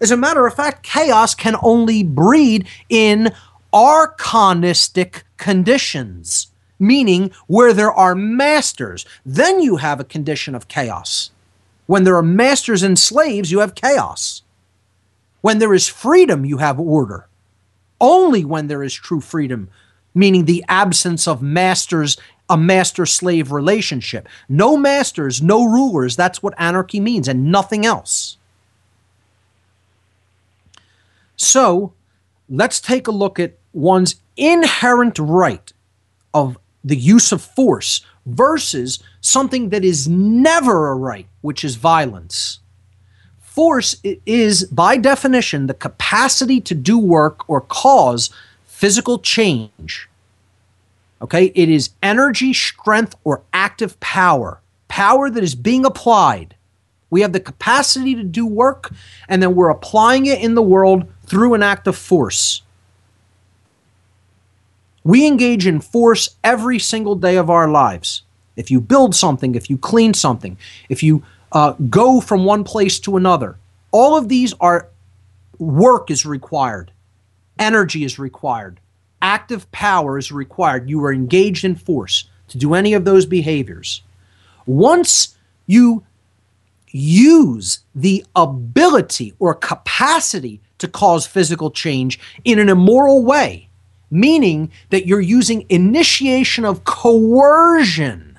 As a matter of fact, chaos can only breed in archonistic conditions, meaning where there are masters. Then you have a condition of chaos. When there are masters and slaves, you have chaos. When there is freedom, you have order. Only when there is true freedom, meaning the absence of masters, a master slave relationship. No masters, no rulers. That's what anarchy means, and nothing else. So let's take a look at one's inherent right of the use of force versus something that is never a right, which is violence. Force is, by definition, the capacity to do work or cause physical change. Okay, it is energy, strength, or active power, power that is being applied. We have the capacity to do work, and then we're applying it in the world through an act of force. We engage in force every single day of our lives. If you build something, if you clean something, if you uh, go from one place to another, all of these are work is required, energy is required, active power is required. You are engaged in force to do any of those behaviors. Once you use the ability or capacity to cause physical change in an immoral way, meaning that you're using initiation of coercion.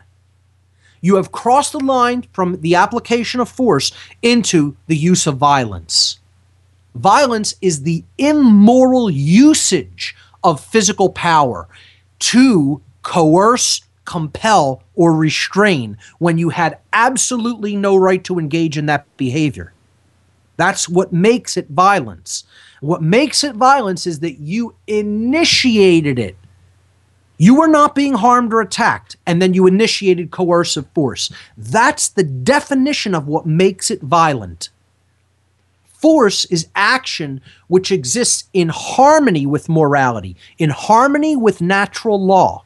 You have crossed the line from the application of force into the use of violence. Violence is the immoral usage of physical power to coerce, compel, or restrain when you had absolutely no right to engage in that behavior. That's what makes it violence. What makes it violence is that you initiated it. You were not being harmed or attacked, and then you initiated coercive force. That's the definition of what makes it violent. Force is action which exists in harmony with morality, in harmony with natural law,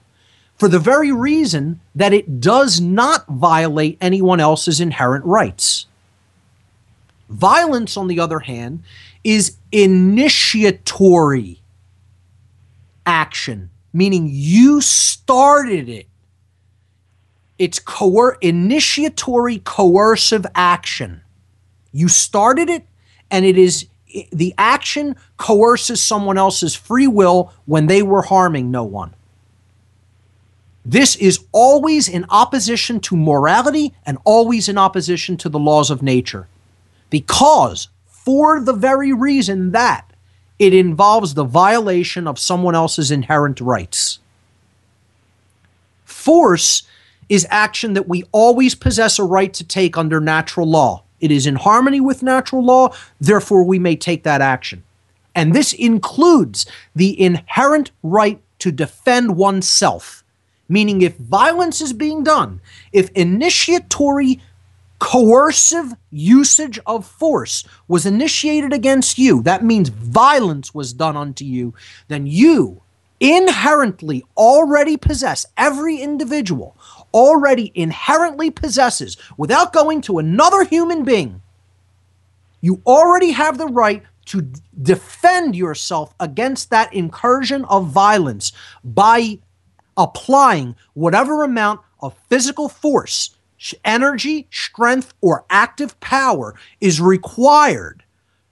for the very reason that it does not violate anyone else's inherent rights. Violence, on the other hand, is initiatory action, meaning you started it. It's coer- initiatory coercive action. You started it, and it is the action coerces someone else's free will when they were harming no one. This is always in opposition to morality and always in opposition to the laws of nature because for the very reason that it involves the violation of someone else's inherent rights. Force is action that we always possess a right to take under natural law. It is in harmony with natural law, therefore, we may take that action. And this includes the inherent right to defend oneself. Meaning, if violence is being done, if initiatory coercive usage of force was initiated against you, that means violence was done unto you, then you inherently already possess, every individual already inherently possesses, without going to another human being, you already have the right to defend yourself against that incursion of violence by applying whatever amount of physical force, energy, strength, or active power is required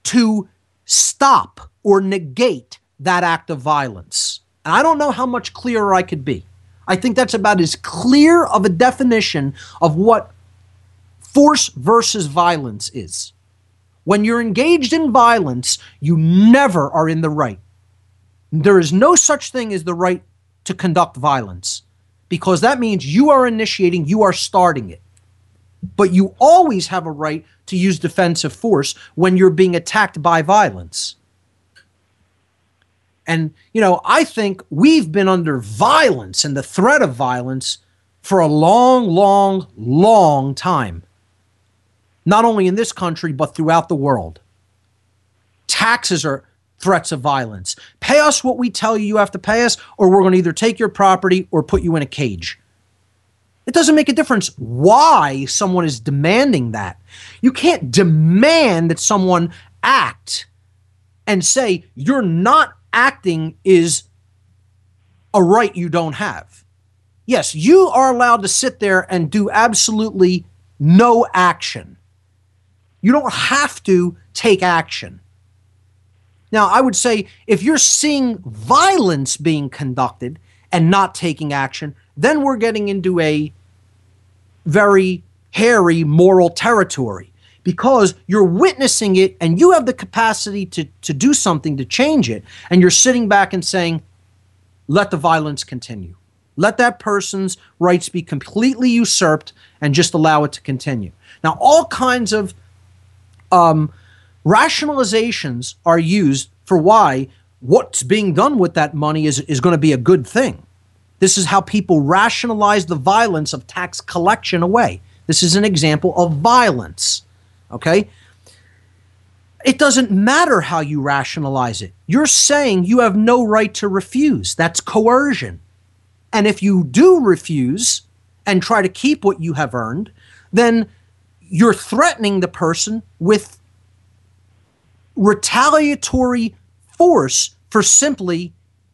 to stop or negate that act of violence. And I don't know how much clearer I could be. I think that's about as clear of a definition of what force versus violence is. When you're engaged in violence, you never are in the right. There is no such thing as the right to conduct violence because that means you are initiating, you are starting it. But you always have a right to use defensive force when you're being attacked by violence. And, you know, I think we've been under violence and the threat of violence for a long, long, long time not only in this country, but throughout the world. Taxes are threats of violence. Pay us what we tell you you have to pay us, or we're going to either take your property or put you in a cage. It doesn't make a difference why someone is demanding that. You can't demand that someone act and say you're not acting is a right you don't have. Yes, you are allowed to sit there and do absolutely no action. You don't have to take action. Now, I would say if you're seeing violence being conducted and not taking action, then we're getting into a very hairy moral territory because you're witnessing it and you have the capacity to, to do something to change it. And you're sitting back and saying, let the violence continue. Let that person's rights be completely usurped and just allow it to continue. Now, all kinds of um, rationalizations are used for why what's being done with that money is, is going to be a good thing. This is how people rationalize the violence of tax collection away. This is an example of violence. Okay? It doesn't matter how you rationalize it. You're saying you have no right to refuse. That's coercion. And if you do refuse and try to keep what you have earned, then you're threatening the person with retaliatory force for simply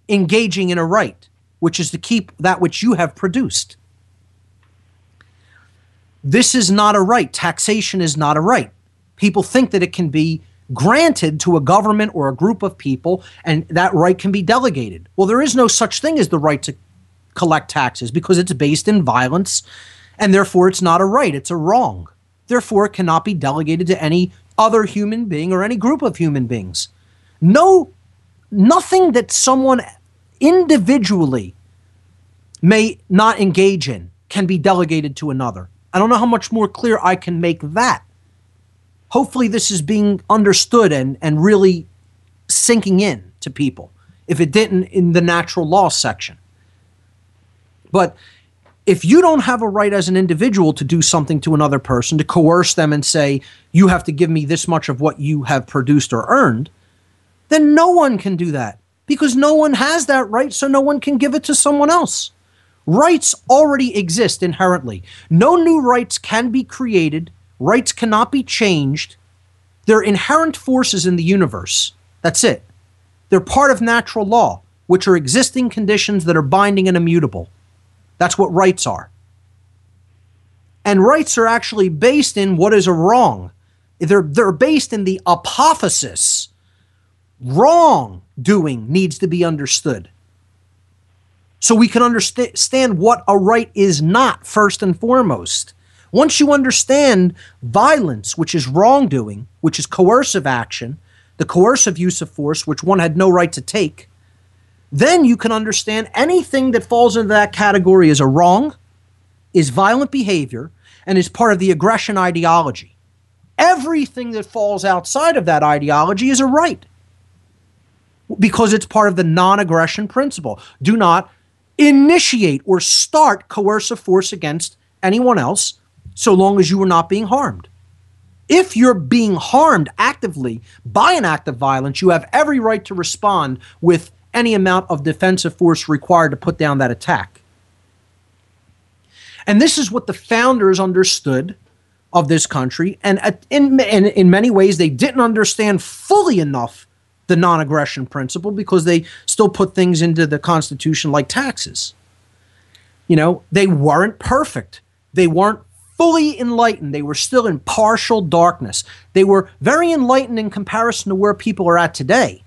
engaging in a right, which is to keep that which you have produced. This is not a right. Taxation is not a right. People think that it can be granted to a government or a group of people and that right can be delegated. Well, there is no such thing as the right to collect taxes because it's based in violence and therefore it's not a right, it's a wrong. Therefore, it cannot be delegated to any other human being or any group of human beings. No, nothing that someone individually may not engage in can be delegated to another. I don't know how much more clear I can make that. Hopefully, this is being understood and, and really sinking in to people if it didn't in the natural law section. But if you don't have a right as an individual to do something to another person, to coerce them and say, you have to give me this much of what you have produced or earned, then no one can do that because no one has that right, so no one can give it to someone else. Rights already exist inherently. No new rights can be created, rights cannot be changed. They're inherent forces in the universe. That's it. They're part of natural law, which are existing conditions that are binding and immutable. That's what rights are. And rights are actually based in what is a wrong. They're, they're based in the apophasis. Wrong doing needs to be understood. So we can understand what a right is not, first and foremost. Once you understand violence, which is wrongdoing, which is coercive action, the coercive use of force, which one had no right to take, then you can understand anything that falls into that category as a wrong is violent behavior and is part of the aggression ideology. Everything that falls outside of that ideology is a right because it's part of the non aggression principle. Do not initiate or start coercive force against anyone else so long as you are not being harmed. If you're being harmed actively by an act of violence, you have every right to respond with any amount of defensive force required to put down that attack. And this is what the founders understood of this country. And in, in, in many ways, they didn't understand fully enough the non aggression principle because they still put things into the Constitution like taxes. You know, they weren't perfect. They weren't fully enlightened. They were still in partial darkness. They were very enlightened in comparison to where people are at today,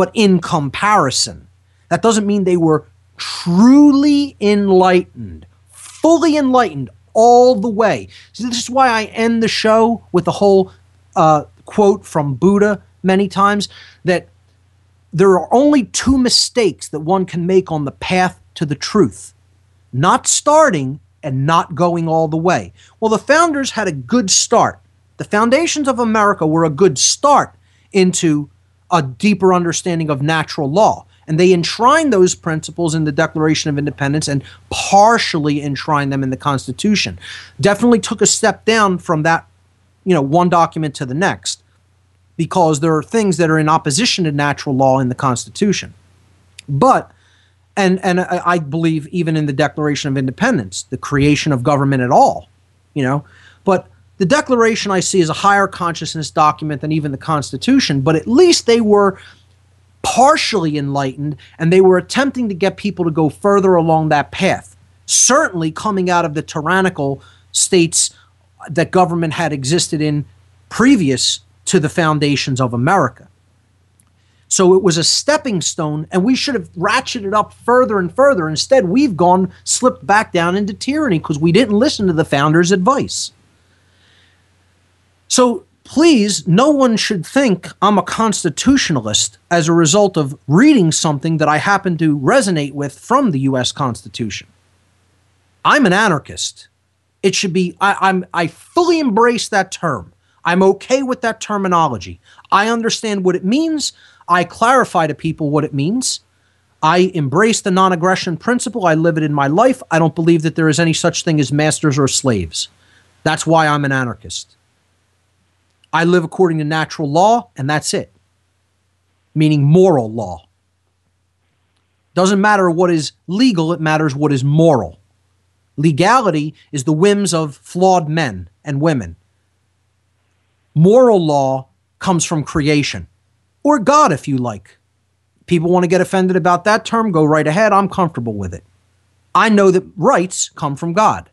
but in comparison. That doesn't mean they were truly enlightened, fully enlightened all the way. So this is why I end the show with the whole uh, quote from Buddha many times that there are only two mistakes that one can make on the path to the truth not starting and not going all the way. Well, the founders had a good start. The foundations of America were a good start into a deeper understanding of natural law. And they enshrine those principles in the Declaration of Independence and partially enshrine them in the Constitution. Definitely took a step down from that, you know, one document to the next because there are things that are in opposition to natural law in the Constitution. But and and I, believe even in the Declaration of Independence, the creation of government at all, you know. But the Declaration I see is a higher consciousness document than even the Constitution. But at least they were partially enlightened, and they were attempting to get people to go further along that path. Certainly, coming out of the tyrannical states that government had existed in previous to the foundations of America. So it was a stepping stone, and we should have ratcheted up further and further. Instead, we've gone slipped back down into tyranny because we didn't listen to the founders' advice. So please, no one should think I'm a constitutionalist as a result of reading something that I happen to resonate with from the US Constitution. I'm an anarchist. It should be, I, am I fully embrace that term. I'm okay with that terminology. I understand what it means. I clarify to people what it means. I embrace the non aggression principle. I live it in my life. I don't believe that there is any such thing as masters or slaves. That's why I'm an anarchist. I live according to natural law, and that's it, meaning moral law. Doesn't matter what is legal, it matters what is moral. Legality is the whims of flawed men and women. Moral law comes from creation, or God, if you like. People want to get offended about that term, go right ahead. I'm comfortable with it. I know that rights come from God,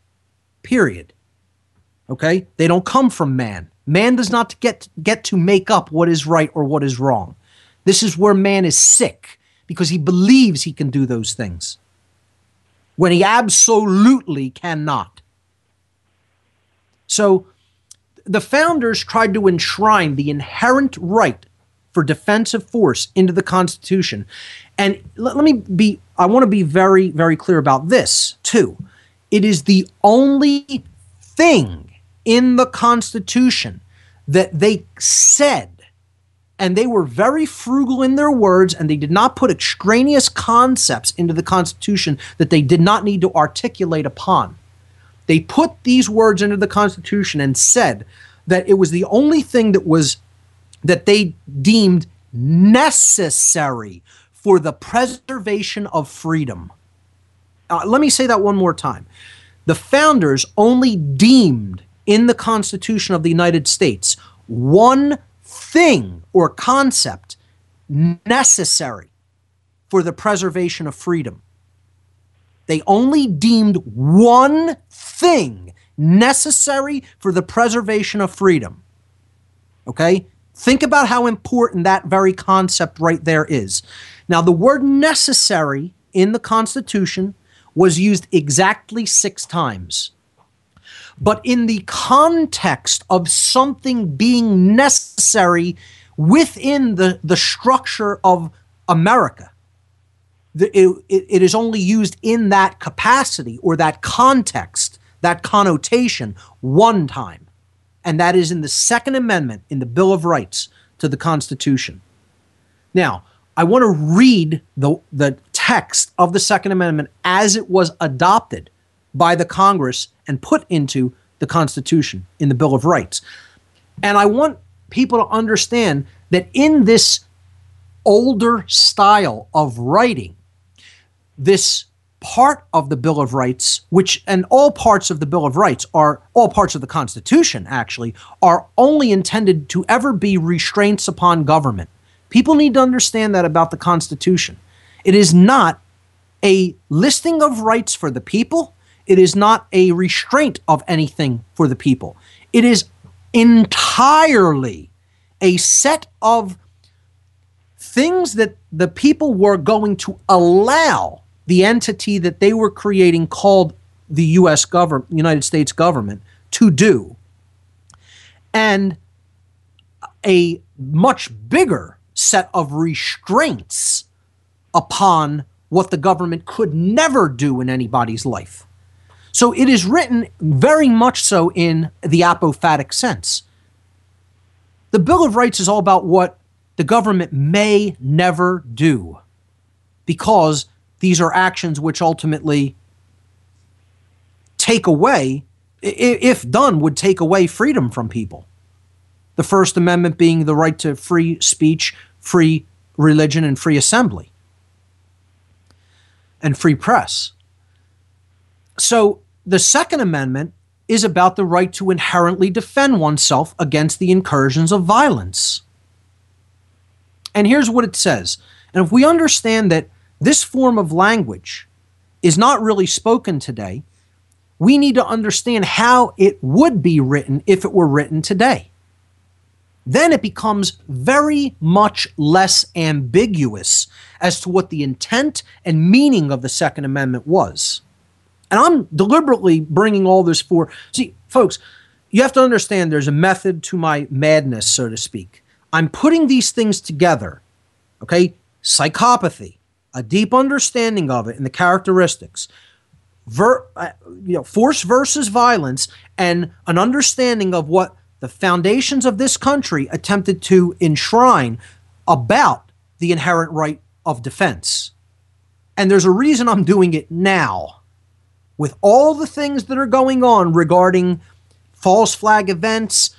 period. Okay? They don't come from man. Man does not get, get to make up what is right or what is wrong. This is where man is sick because he believes he can do those things when he absolutely cannot. So, the founders tried to enshrine the inherent right for defensive force into the Constitution. And let, let me be, I want to be very, very clear about this too. It is the only thing in the Constitution that they said, and they were very frugal in their words, and they did not put extraneous concepts into the Constitution that they did not need to articulate upon. They put these words into the Constitution and said that it was the only thing that was that they deemed necessary for the preservation of freedom. Uh, let me say that one more time. The founders only deemed in the Constitution of the United States one thing or concept necessary for the preservation of freedom. They only deemed one thing necessary for the preservation of freedom. Okay? Think about how important that very concept right there is. Now, the word necessary in the Constitution was used exactly six times. But in the context of something being necessary within the, the structure of America, it, it, is only used in that capacity or that context that connotation one time, and that is in the Second Amendment in the Bill of Rights to the Constitution. Now, I want to read the, the text of the Second Amendment as it was adopted by the Congress and put into the Constitution in the Bill of Rights. And I want people to understand that in this older style of writing, this part of the Bill of Rights, which, and all parts of the Bill of Rights are, all parts of the Constitution actually, are only intended to ever be restraints upon government. People need to understand that about the Constitution. It is not a listing of rights for the people, it is not a restraint of anything for the people. It is entirely a set of things that the people were going to allow the entity that they were creating called the US government, United States government, to do. And a much bigger set of restraints upon what the government could never do in anybody's life. So it is written very much so in the apophatic sense. The Bill of Rights is all about what the government may never do because these are actions which ultimately take away, if done, would take away freedom from people. The First Amendment being the right to free speech, free religion, and free assembly, and free press. So the Second Amendment is about the right to inherently defend oneself against the incursions of violence. And here's what it says. And if we understand that this form of language is not really spoken today. We need to understand how it would be written if it were written today. Then it becomes very much less ambiguous as to what the intent and meaning of the Second Amendment was. And I'm deliberately bringing all this for. See, folks, you have to understand there's a method to my madness, so to speak. I'm putting these things together, okay? Psychopathy, a deep understanding of it and the characteristics, ver, uh, you know, force versus violence, and an understanding of what the foundations of this country attempted to enshrine about the inherent right of defense. And there's a reason I'm doing it now. With all the things that are going on regarding false flag events,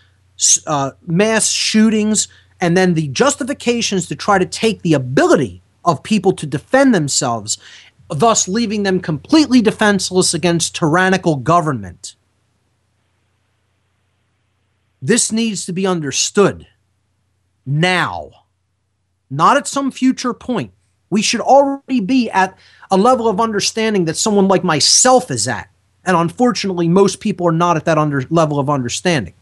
uh, mass shootings, and then the justifications to try to take the ability of people to defend themselves, thus leaving them completely defenseless against tyrannical government. This needs to be understood now, not at some future point. We should already be at a level of understanding that someone like myself is at. And unfortunately, most people are not at that under level of understanding.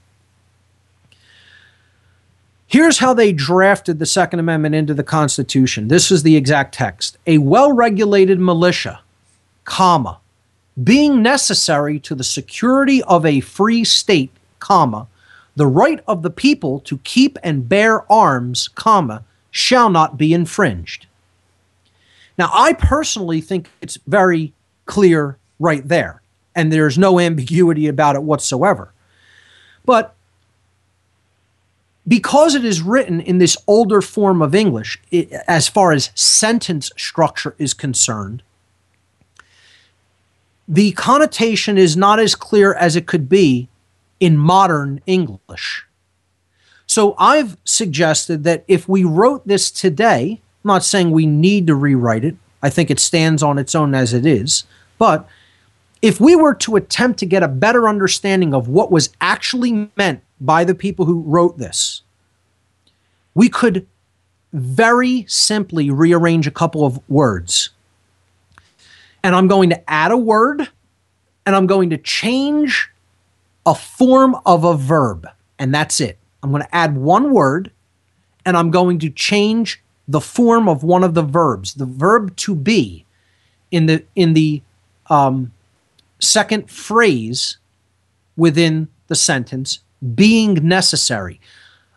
Here's how they drafted the Second Amendment into the Constitution. This is the exact text. A well-regulated militia, comma, being necessary to the security of a free state, comma, the right of the people to keep and bear arms, comma, shall not be infringed. Now, I personally think it's very clear right there, and there's no ambiguity about it whatsoever. But because it is written in this older form of English, it, as far as sentence structure is concerned, the connotation is not as clear as it could be in modern English. So I've suggested that if we wrote this today, I'm not saying we need to rewrite it, I think it stands on its own as it is, but if we were to attempt to get a better understanding of what was actually meant by the people who wrote this, we could very simply rearrange a couple of words. And I'm going to add a word and I'm going to change a form of a verb. And that's it. I'm going to add one word and I'm going to change the form of one of the verbs. The verb to be in the in the um, second phrase within the sentence being necessary.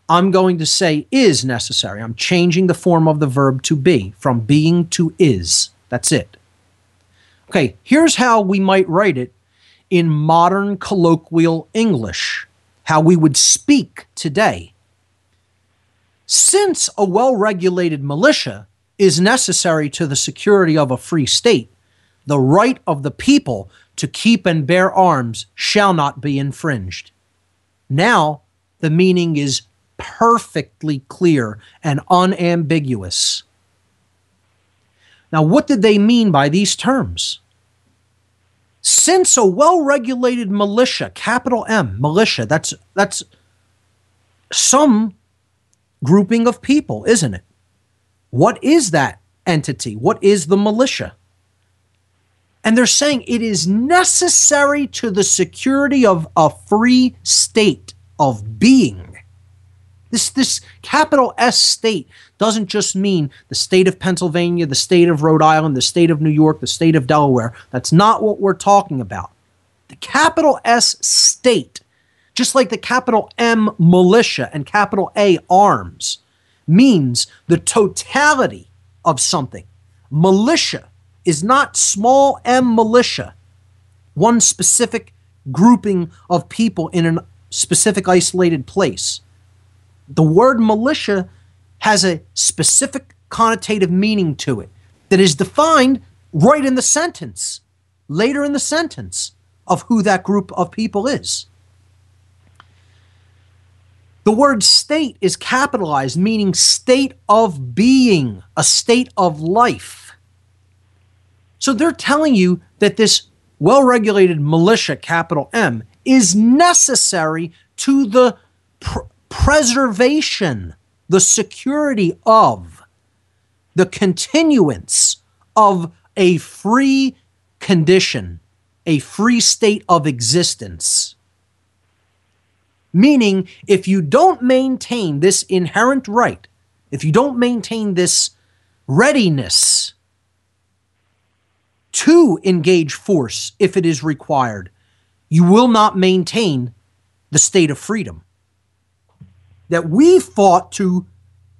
I'm going to say is necessary. I'm changing the form of the verb to be from being to is. That's it. Okay, here's how we might write it in modern colloquial English, how we would speak today. Since a well regulated militia is necessary to the security of a free state, the right of the people to keep and bear arms shall not be infringed. Now, the meaning is perfectly clear and unambiguous. Now, what did they mean by these terms? Since a well-regulated militia, capital M, militia, that's that's some grouping of people, isn't it? What is that entity? What is the militia? And they're saying it is necessary to the security of a free state of being. This, this capital S state doesn't just mean the state of Pennsylvania, the state of Rhode Island, the state of New York, the state of Delaware. That's not what we're talking about. The capital S state, just like the capital M militia and capital A arms, means the totality of something. Militia is not small m militia, one specific grouping of people in a specific isolated place the word militia has a specific connotative meaning to it that is defined right in the sentence, later in the sentence, of who that group of people is. The word state is capitalized, meaning state of being, a state of life. So they're telling you that this well regulated militia, capital M, is necessary to the pr- preservation, the security of, the continuance of a free condition, a free state of existence. Meaning, if you don't maintain this inherent right, if you don't maintain this readiness to engage force if it is required, you will not maintain the state of freedom that we fought to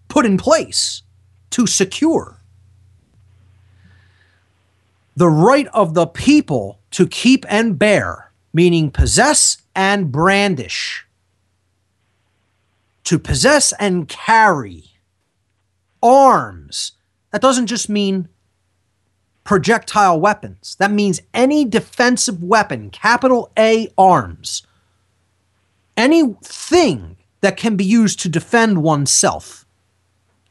put in place to secure. The right of the people to keep and bear, meaning possess and brandish, to possess and carry arms. That doesn't just mean projectile weapons. That means any defensive weapon, capital A arms, anything that can be used to defend oneself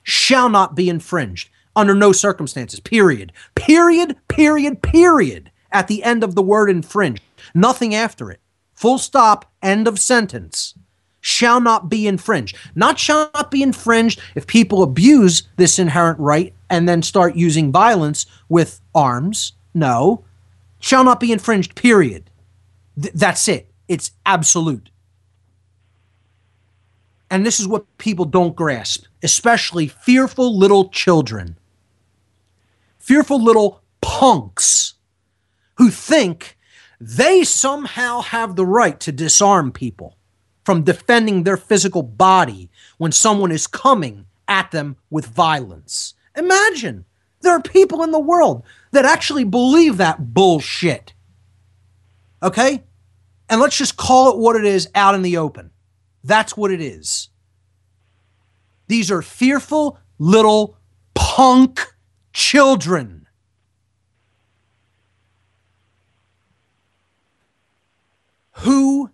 shall not be infringed under no circumstances. Period. Period, period, period. At the end of the word infringe. Nothing after it. Full stop, end of sentence. Shall not be infringed. Not shall not be infringed if people abuse this inherent right and then start using violence with arms. No. Shall not be infringed, period. Th- that's it. It's absolute. And this is what people don't grasp, especially fearful little children, fearful little punks who think they somehow have the right to disarm people from defending their physical body when someone is coming at them with violence. Imagine there are people in the world that actually believe that bullshit. Okay? And let's just call it what it is out in the open. That's what it is. These are fearful little punk children. Who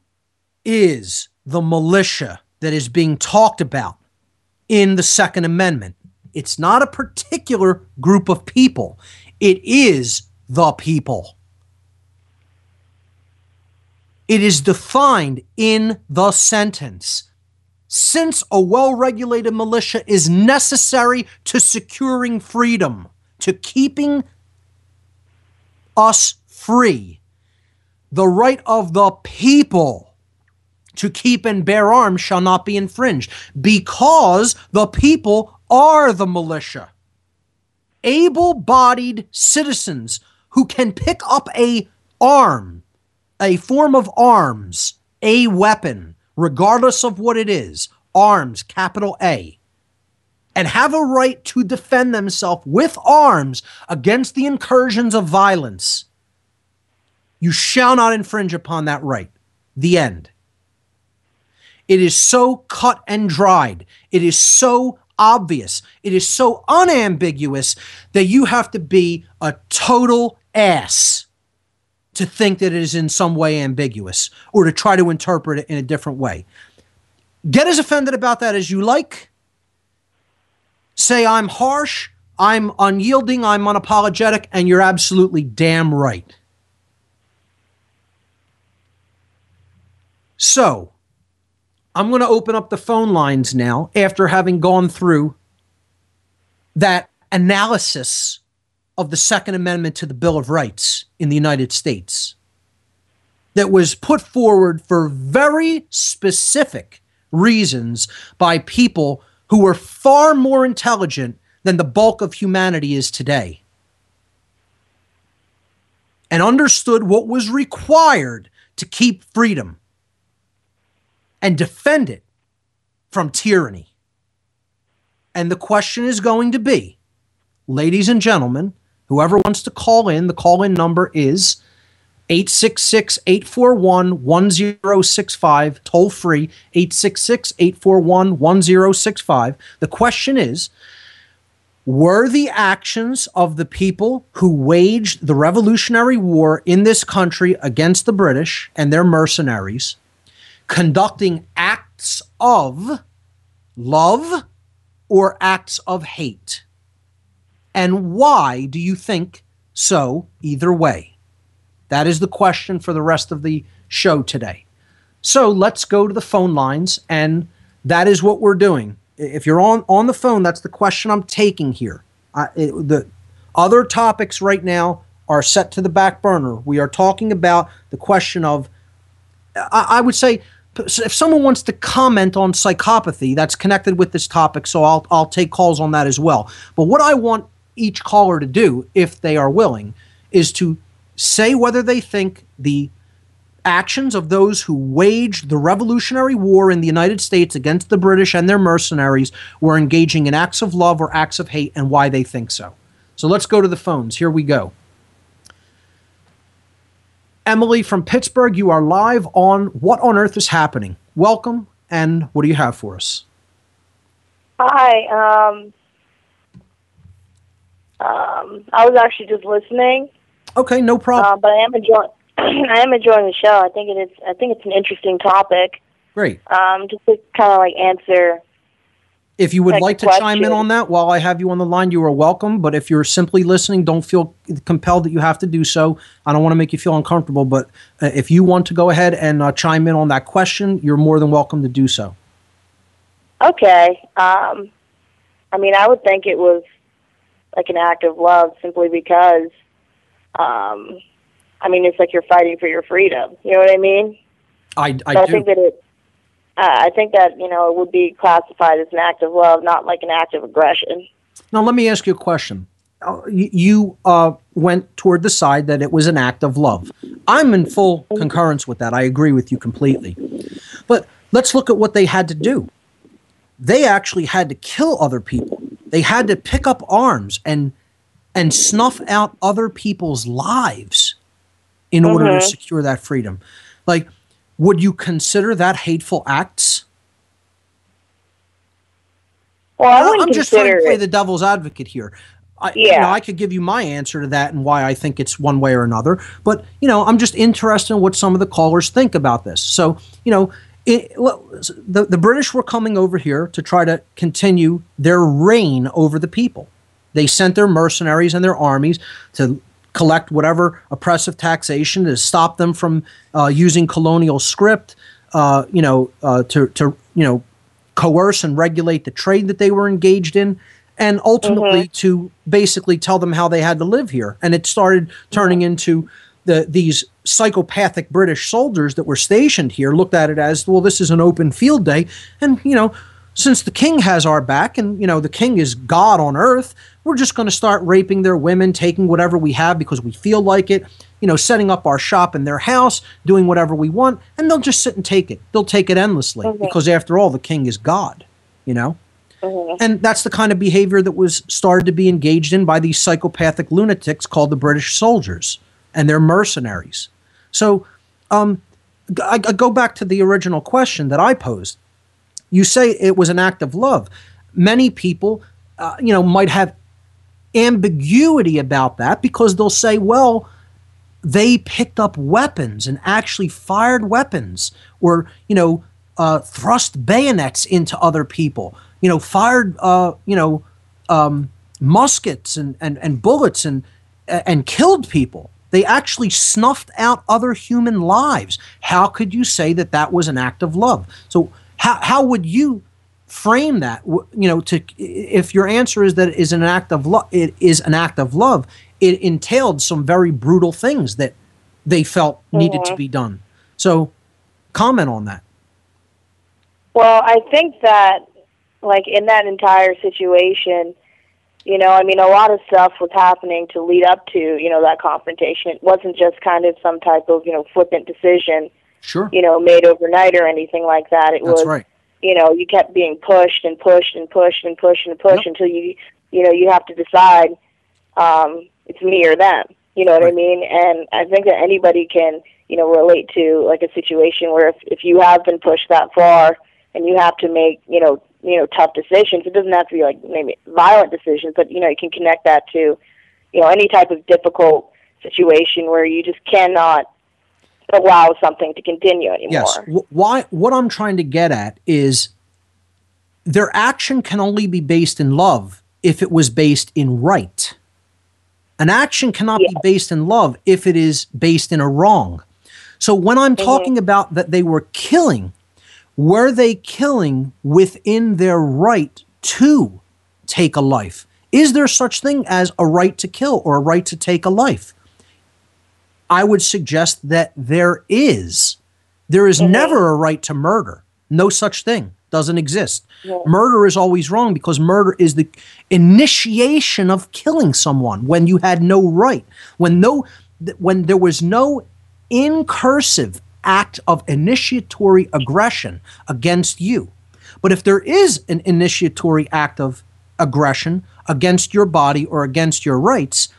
is the militia that is being talked about in the Second Amendment? It's not a particular group of people, it is the people. It is defined in the sentence. Since a well regulated militia is necessary to securing freedom, to keeping us free, the right of the people to keep and bear arms shall not be infringed because the people are the militia. Able bodied citizens who can pick up a arm a form of arms, a weapon, regardless of what it is, arms, capital A, and have a right to defend themselves with arms against the incursions of violence. You shall not infringe upon that right. The end. It is so cut and dried. It is so obvious. It is so unambiguous that you have to be a total ass to think that it is in some way ambiguous or to try to interpret it in a different way. Get as offended about that as you like. Say I'm harsh, I'm unyielding, I'm unapologetic, and you're absolutely damn right. So, I'm going to open up the phone lines now after having gone through that analysis of the Second Amendment to the Bill of Rights in the United States that was put forward for very specific reasons by people who were far more intelligent than the bulk of humanity is today and understood what was required to keep freedom and defend it from tyranny. And the question is going to be, ladies and gentlemen, whoever wants to call in, the call in number is 866 841 1065, toll free 866 841 1065. The question is Were the actions of the people who waged the Revolutionary War in this country against the British and their mercenaries conducting acts of love or acts of hate? And why do you think so either way? That is the question for the rest of the show today. So let's go to the phone lines, and that is what we're doing. If you're on, on the phone, that's the question I'm taking here. Uh, it, the other topics right now are set to the back burner. We are talking about the question of, I, I would say, if someone wants to comment on psychopathy, that's connected with this topic, so I'll, I'll take calls on that as well. But what I want each caller to do, if they are willing, is to say whether they think the actions of those who waged the Revolutionary War in the United States against the British and their mercenaries were engaging in acts of love or acts of hate and why they think so. So let's go to the phones. Here we go. Emily from Pittsburgh, you are live on What on Earth is Happening. Welcome, and what do you have for us? Hi. Um, um, I was actually just listening. Okay, no problem. Uh, but I am enjoying. I am enjoying the show. I think it is. I think it's an interesting topic. Great. Um, just to kind of like answer. If you would like like to question. chime in on that while I have you on the line, you are welcome. But if you're simply listening, don't feel compelled that you have to do so. I don't want to make you feel uncomfortable. But uh, if you want to go ahead and uh, chime in on that question, you're more than welcome to do so. Okay. Um, I mean, I would think it was like an act of love simply because. Um, I mean, it's like you're fighting for your freedom. You know what I mean? I, So I I do. think that it. Uh, I think that you know it would be classified as an act of love, not like an act of aggression. Now, let me ask you a question. Uh, you uh, went toward the side that it was an act of love. I'm in full concurrence with that. I agree with you completely. But let's look at what they had to do. They actually had to kill other people. They had to pick up arms and and snuff out other people's lives in order to Mhm. secure that freedom. Like, would you consider that hateful acts? Well, I I'm just trying to play it. the devil's advocate here. I, you Yeah. know, I could give you my answer to that and why I think it's one way or another. But you know, I'm just interested in what some of the callers think about this. So you know, it, well, the the British were coming over here to try to continue their reign over the people. They sent their mercenaries and their armies to collect whatever oppressive taxation to stop them from uh, using colonial script. Uh, you know, uh, to to you know coerce and regulate the trade that they were engaged in, and ultimately to basically tell them how they had to live here. And it started turning into the these psychopathic British soldiers that were stationed here looked at it as well. This is an open field day, and you know. Since the king has our back, and you know the king is God on earth, we're just going to start raping their women, taking whatever we have because we feel like it. You know, setting up our shop in their house, doing whatever we want, and they'll just sit and take it. They'll take it endlessly because, after all, the king is God. You know, and that's the kind of behavior that was started to be engaged in by these psychopathic lunatics called the British soldiers and their mercenaries. So, um, I, I go back to the original question that I posed. You say it was an act of love. Many people, uh, you know, might have ambiguity about that because they'll say, well, they picked up weapons and actually fired weapons or, you know, uh, thrust bayonets into other people, you know, fired, uh, you know, um, muskets and, and, and bullets and, and killed people. They actually snuffed out other human lives. How could you say that that was an act of love? So, how, how would you frame that you know to if your answer is that it is an act of love it is an act of love it entailed some very brutal things that they felt mm-hmm. needed to mm-hmm. be done so comment on that well i think that like in that entire situation you know i mean a lot of stuff was happening to lead up to you know that confrontation it wasn't just kind of some type of you know flippant decision sure you know made overnight or anything like that it That's was right you know, you kept being pushed and pushed and pushed and pushed and pushed yep. until you, you know, you have to decide um, it's me or them. You know what right. I mean? And I think that anybody can, you know, relate to like a situation where if if you have been pushed that far and you have to make, you know, you know, tough decisions. It doesn't have to be like maybe violent decisions, but you know, you can connect that to, you know, any type of difficult situation where you just cannot allow something to continue anymore. Yes. Why? What I'm trying to get at is their action can only be based in love if it was based in right. An action cannot yeah. be based in love if it is based in a wrong. So when I'm mm-hmm. talking about that they were killing, were they killing within their right to take a life? Is there such thing as a right to kill or a right to take a life? I would suggest that there is. There is mm-hmm. never a right to murder. No such thing. Doesn't exist. Yeah. Murder is always wrong because murder is the initiation of killing someone when you had no right. When no when there was no incursive act of initiatory aggression against you. But if there is an initiatory act of aggression against your body or against your rights,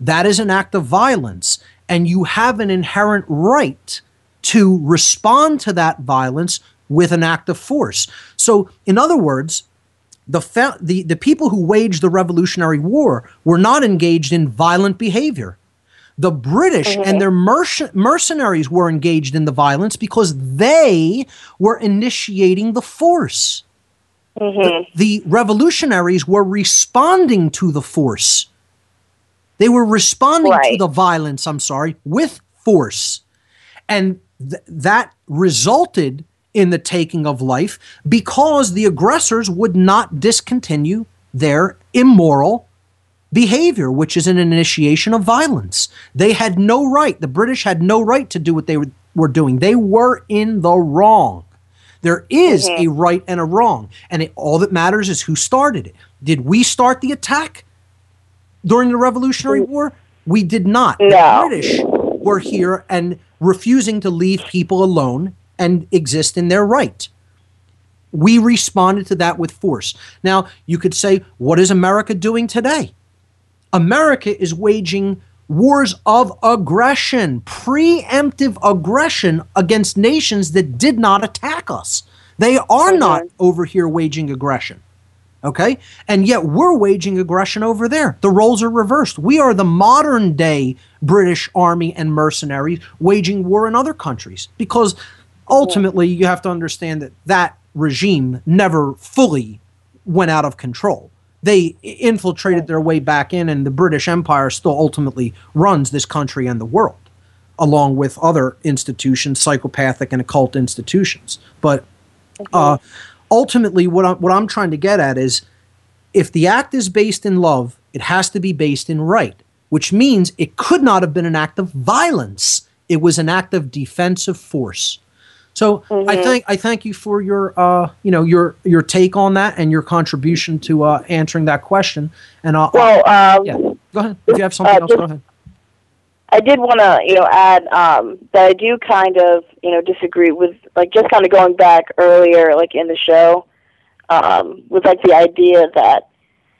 that is an act of violence and you have an inherent right to respond to that violence with an act of force. So, in other words, the, fa- the, the people who waged the Revolutionary War were not engaged in violent behavior. The British mm-hmm. and their merc- mercenaries were engaged in the violence because they were initiating the force. Mm-hmm. The, the revolutionaries were responding to the force. They were responding right. to the violence, I'm sorry, with force. And th- that resulted in the taking of life because the aggressors would not discontinue their immoral behavior, which is an initiation of violence. They had no right, the British had no right to do what they were doing. They were in the wrong. There is mm-hmm. a right and a wrong, and it, all that matters is who started it. Did we start the attack? During the Revolutionary mm. War? We did not. No. The British were here and refusing to leave people alone and exist in their right. We responded to that with force. Now, you could say, what is America doing today? America is waging wars of aggression, preemptive aggression against nations that did not attack us. They are mm-hmm. not over here waging aggression. Okay? And yet we're waging aggression over there. The roles are reversed. We are the modern day British army and mercenaries waging war in other countries because ultimately you have to understand that that regime never fully went out of control. They infiltrated their way back in, and the British Empire still ultimately runs this country and the world, along with other institutions, psychopathic and occult institutions. But uh, ultimately what I'm, what I'm trying to get at is if the act is based in love, it has to be based in right, which means it could not have been an act of violence. It was an act of defensive force. So mm-hmm. I thank I thank you for your uh, you know your your take on that and your contribution to uh, answering that question. And I'll, well, um, yeah, go ahead. If you have something uh, else, go ahead. I did want to, you know, add um, that I do kind of, you know, disagree with, like, just kind of going back earlier, like in the show, um, with like the idea that,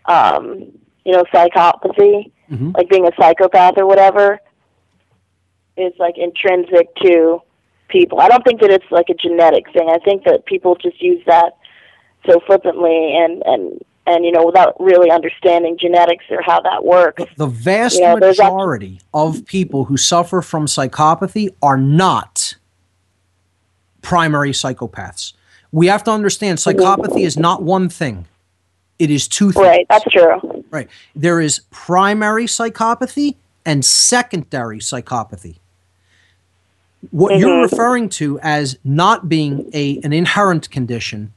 um, you know, psychopathy, mm-hmm. like being a psychopath or whatever. is like intrinsic to people. I don't think that it's like a genetic thing. I think that people just use that so flippantly and and and you know without really understanding genetics or how that works. The vast You know, there's actually- majority of people who suffer from psychopathy are not primary psychopaths. We have to understand psychopathy is not one thing. It is two things. Right, that's true. Right. There is primary psychopathy and secondary psychopathy. What you're mm-hmm. referring to as not being a an inherent condition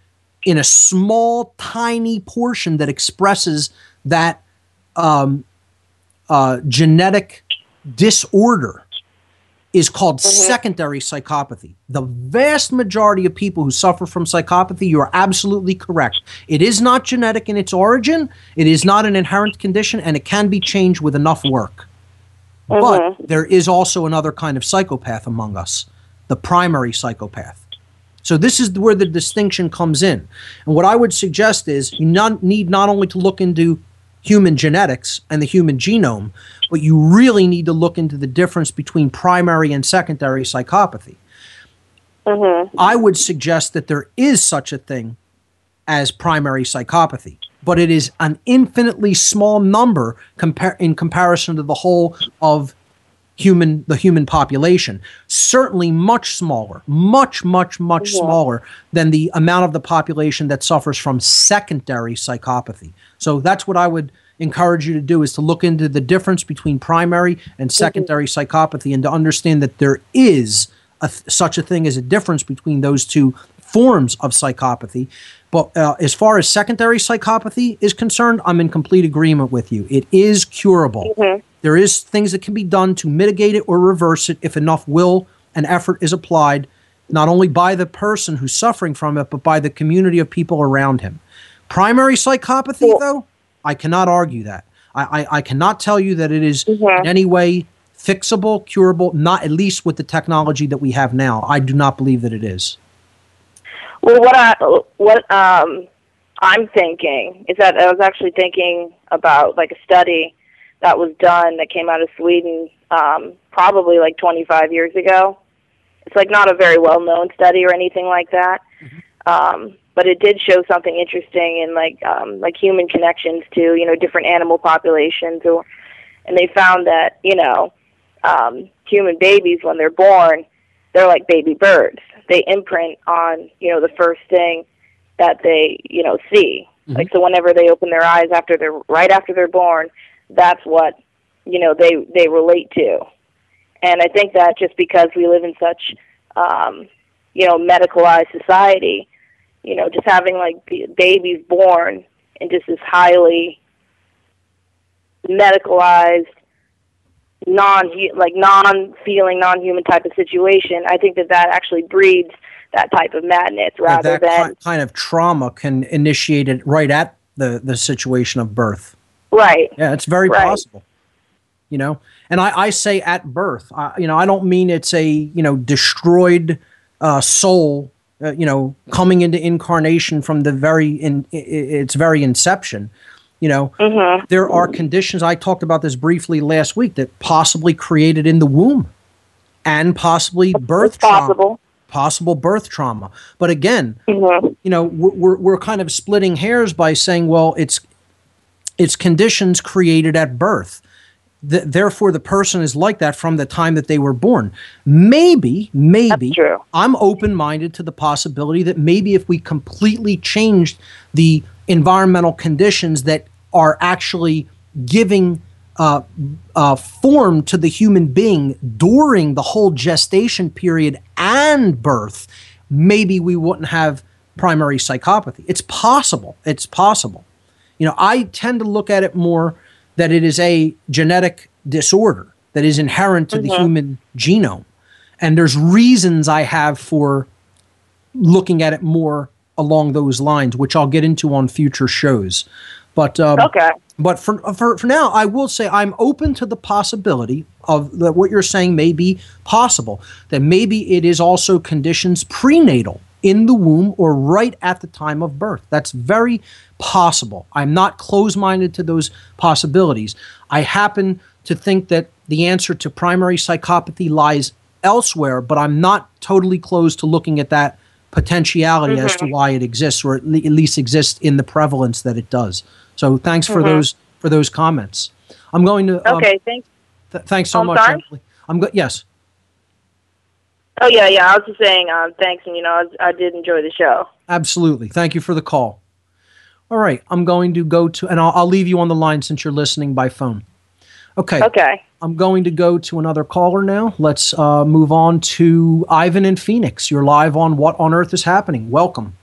in a small, tiny portion that expresses that um, uh, genetic disorder is called secondary psychopathy. The vast majority of people who suffer from psychopathy, you are absolutely correct. It is not genetic in its origin, it is not an inherent condition, and it can be changed with enough work. But there is also another kind of psychopath among us, the primary psychopath. So this is where the distinction comes in. And what I would suggest is you not, need not only to look into human genetics and the human genome, but you really need to look into the difference between primary and secondary psychopathy. Mm-hmm. I would suggest that there is such a thing as primary psychopathy, but it is an infinitely small number compar- in comparison to the whole of human the human population. Certainly much smaller much much much smaller than the amount of the population that suffers from secondary psychopathy. So that's what i would encourage you to do is to look into the difference between primary and secondary psychopathy and to understand that there is a such a thing as a difference between those two forms of psychopathy. But uh, as far as secondary psychopathy is concerned i'm in complete agreement with you. It is curable there is things that can be done to mitigate it or reverse it if enough will and effort is applied, not only by the person who's suffering from it, but by the community of people around him. Primary psychopathy, though, I cannot argue that. I, I, I cannot tell you that it is in any way fixable, curable, not at least with the technology that we have now. I do not believe that it is. Well, what I what um I'm thinking is that I was actually thinking about like a study that was done that came out of Sweden um, probably like 25 years ago. It's like not a very well known study or anything like that, um, but it did show something interesting in like um, like human connections to you know different animal populations, or and they found that you know um, human babies when they're born they're like baby birds. They imprint on you know the first thing that they you know see. Like so, whenever they open their eyes after they're right after they're born, that's what you know they they relate to. And I think that just because we live in such um, you know medicalized society, you know, just having like b- babies born in just this highly medicalized non like non feeling non human type of situation i think that that actually breeds that type of madness rather that than ki- kind of trauma can initiate it right at the, the situation of birth. Right Yeah, it's very Right. possible. You know, and I, I say at birth. I, you know, I don't mean it's a you know destroyed uh, soul. Uh, you know, coming into incarnation from the very in its very inception. You know, there are conditions. I talked about this briefly last week that possibly created in the womb, and possibly birth it's trauma possible possible birth trauma. But again, Mhm. you know, we're, we're, we're kind of splitting hairs by saying, well, it's it's conditions created at birth. Th- therefore, the person is like that from the time that they were born. Maybe, maybe, I'm open minded to the possibility that maybe if we completely changed the environmental conditions that are actually giving uh, uh, form to the human being during the whole gestation period and birth, maybe we wouldn't have primary psychopathy. It's possible. It's possible. You know, I tend to look at it more that it is a genetic disorder that is inherent to the human genome. And there's reasons I have for looking at it more along those lines, which I'll get into on future shows. But um, okay but for, for, for now, I will say I'm open to the possibility of that what you're saying may be possible. That maybe it is also conditions prenatal in the womb or right at the time of birth. That's very possible. I'm not closed minded to those possibilities. I happen to think that the answer to primary psychopathy lies elsewhere, but I'm not totally closed to looking at that potentiality mm-hmm. as to why it exists, or at, le- at, least exists in the prevalence that it does. So thanks for mm-hmm. those for those comments. I'm going to. Um, okay, thanks. Th- thanks so I'm much. Sorry? I'm good. Yes. Oh yeah, yeah. I was just saying um, thanks, and you know, I, I did enjoy the show. Absolutely. Thank you for the call. All right, I'm going to go to, and I'll, I'll leave you on the line since you're listening by phone. Okay. Okay. I'm going to go to another caller now. Let's uh, move on to Ivan in Phoenix. You're live on What on Earth is Happening. Welcome.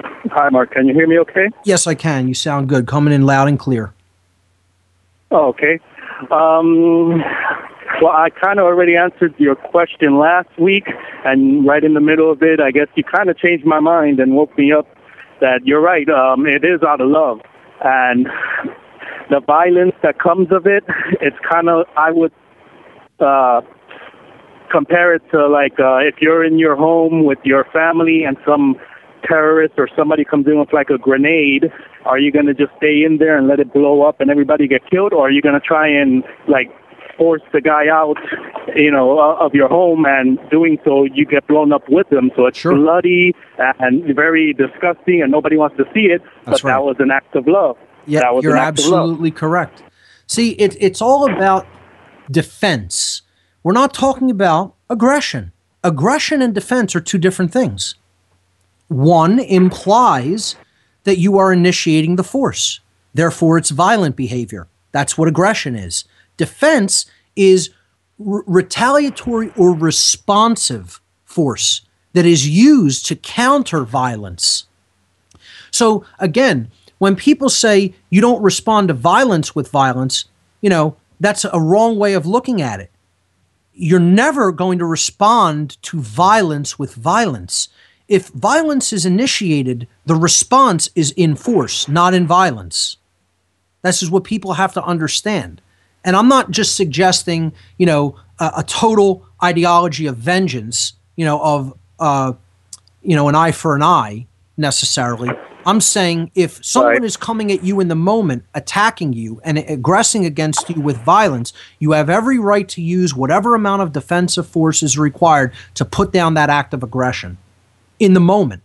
Hi, Mark. Can you hear me okay? Yes, I can. You sound good. Coming in loud and clear. Oh, okay. Um, well, I kind of already answered your question last week, and right in the middle of it, I guess you kind of changed my mind and woke me up that you're right. Um, it is out of love, and the violence that comes of it, it's kind of I would uh, compare it to like uh, if you're in your home with your family and some terrorist or somebody comes in with like a grenade, are you going to just stay in there and let it blow up and everybody get killed, or are you going to try and like force the guy out, you know, of your home, and doing so, you get blown up with them. So it's sure. bloody and very disgusting, and nobody wants to see it. That's but right. that was an act of love. Yeah, you're absolutely correct. See, it, it's all about defense. We're not talking about aggression. Aggression and defense are two different things. One implies that you are initiating the force, therefore, it's violent behavior. That's what aggression is. Defense is r- retaliatory or responsive force that is used to counter violence. So, again, when people say you don't respond to violence with violence, you know, that's a wrong way of looking at it. You're never going to respond to violence with violence. If violence is initiated, the response is in force, not in violence. This is what people have to understand. And I'm not just suggesting, you know, a, a total ideology of vengeance, you know, of, uh, you know, an eye for an eye necessarily. I'm saying if someone right. is coming at you in the moment, attacking you and aggressing against you with violence, you have every right to use whatever amount of defensive force is required to put down that act of aggression in the moment.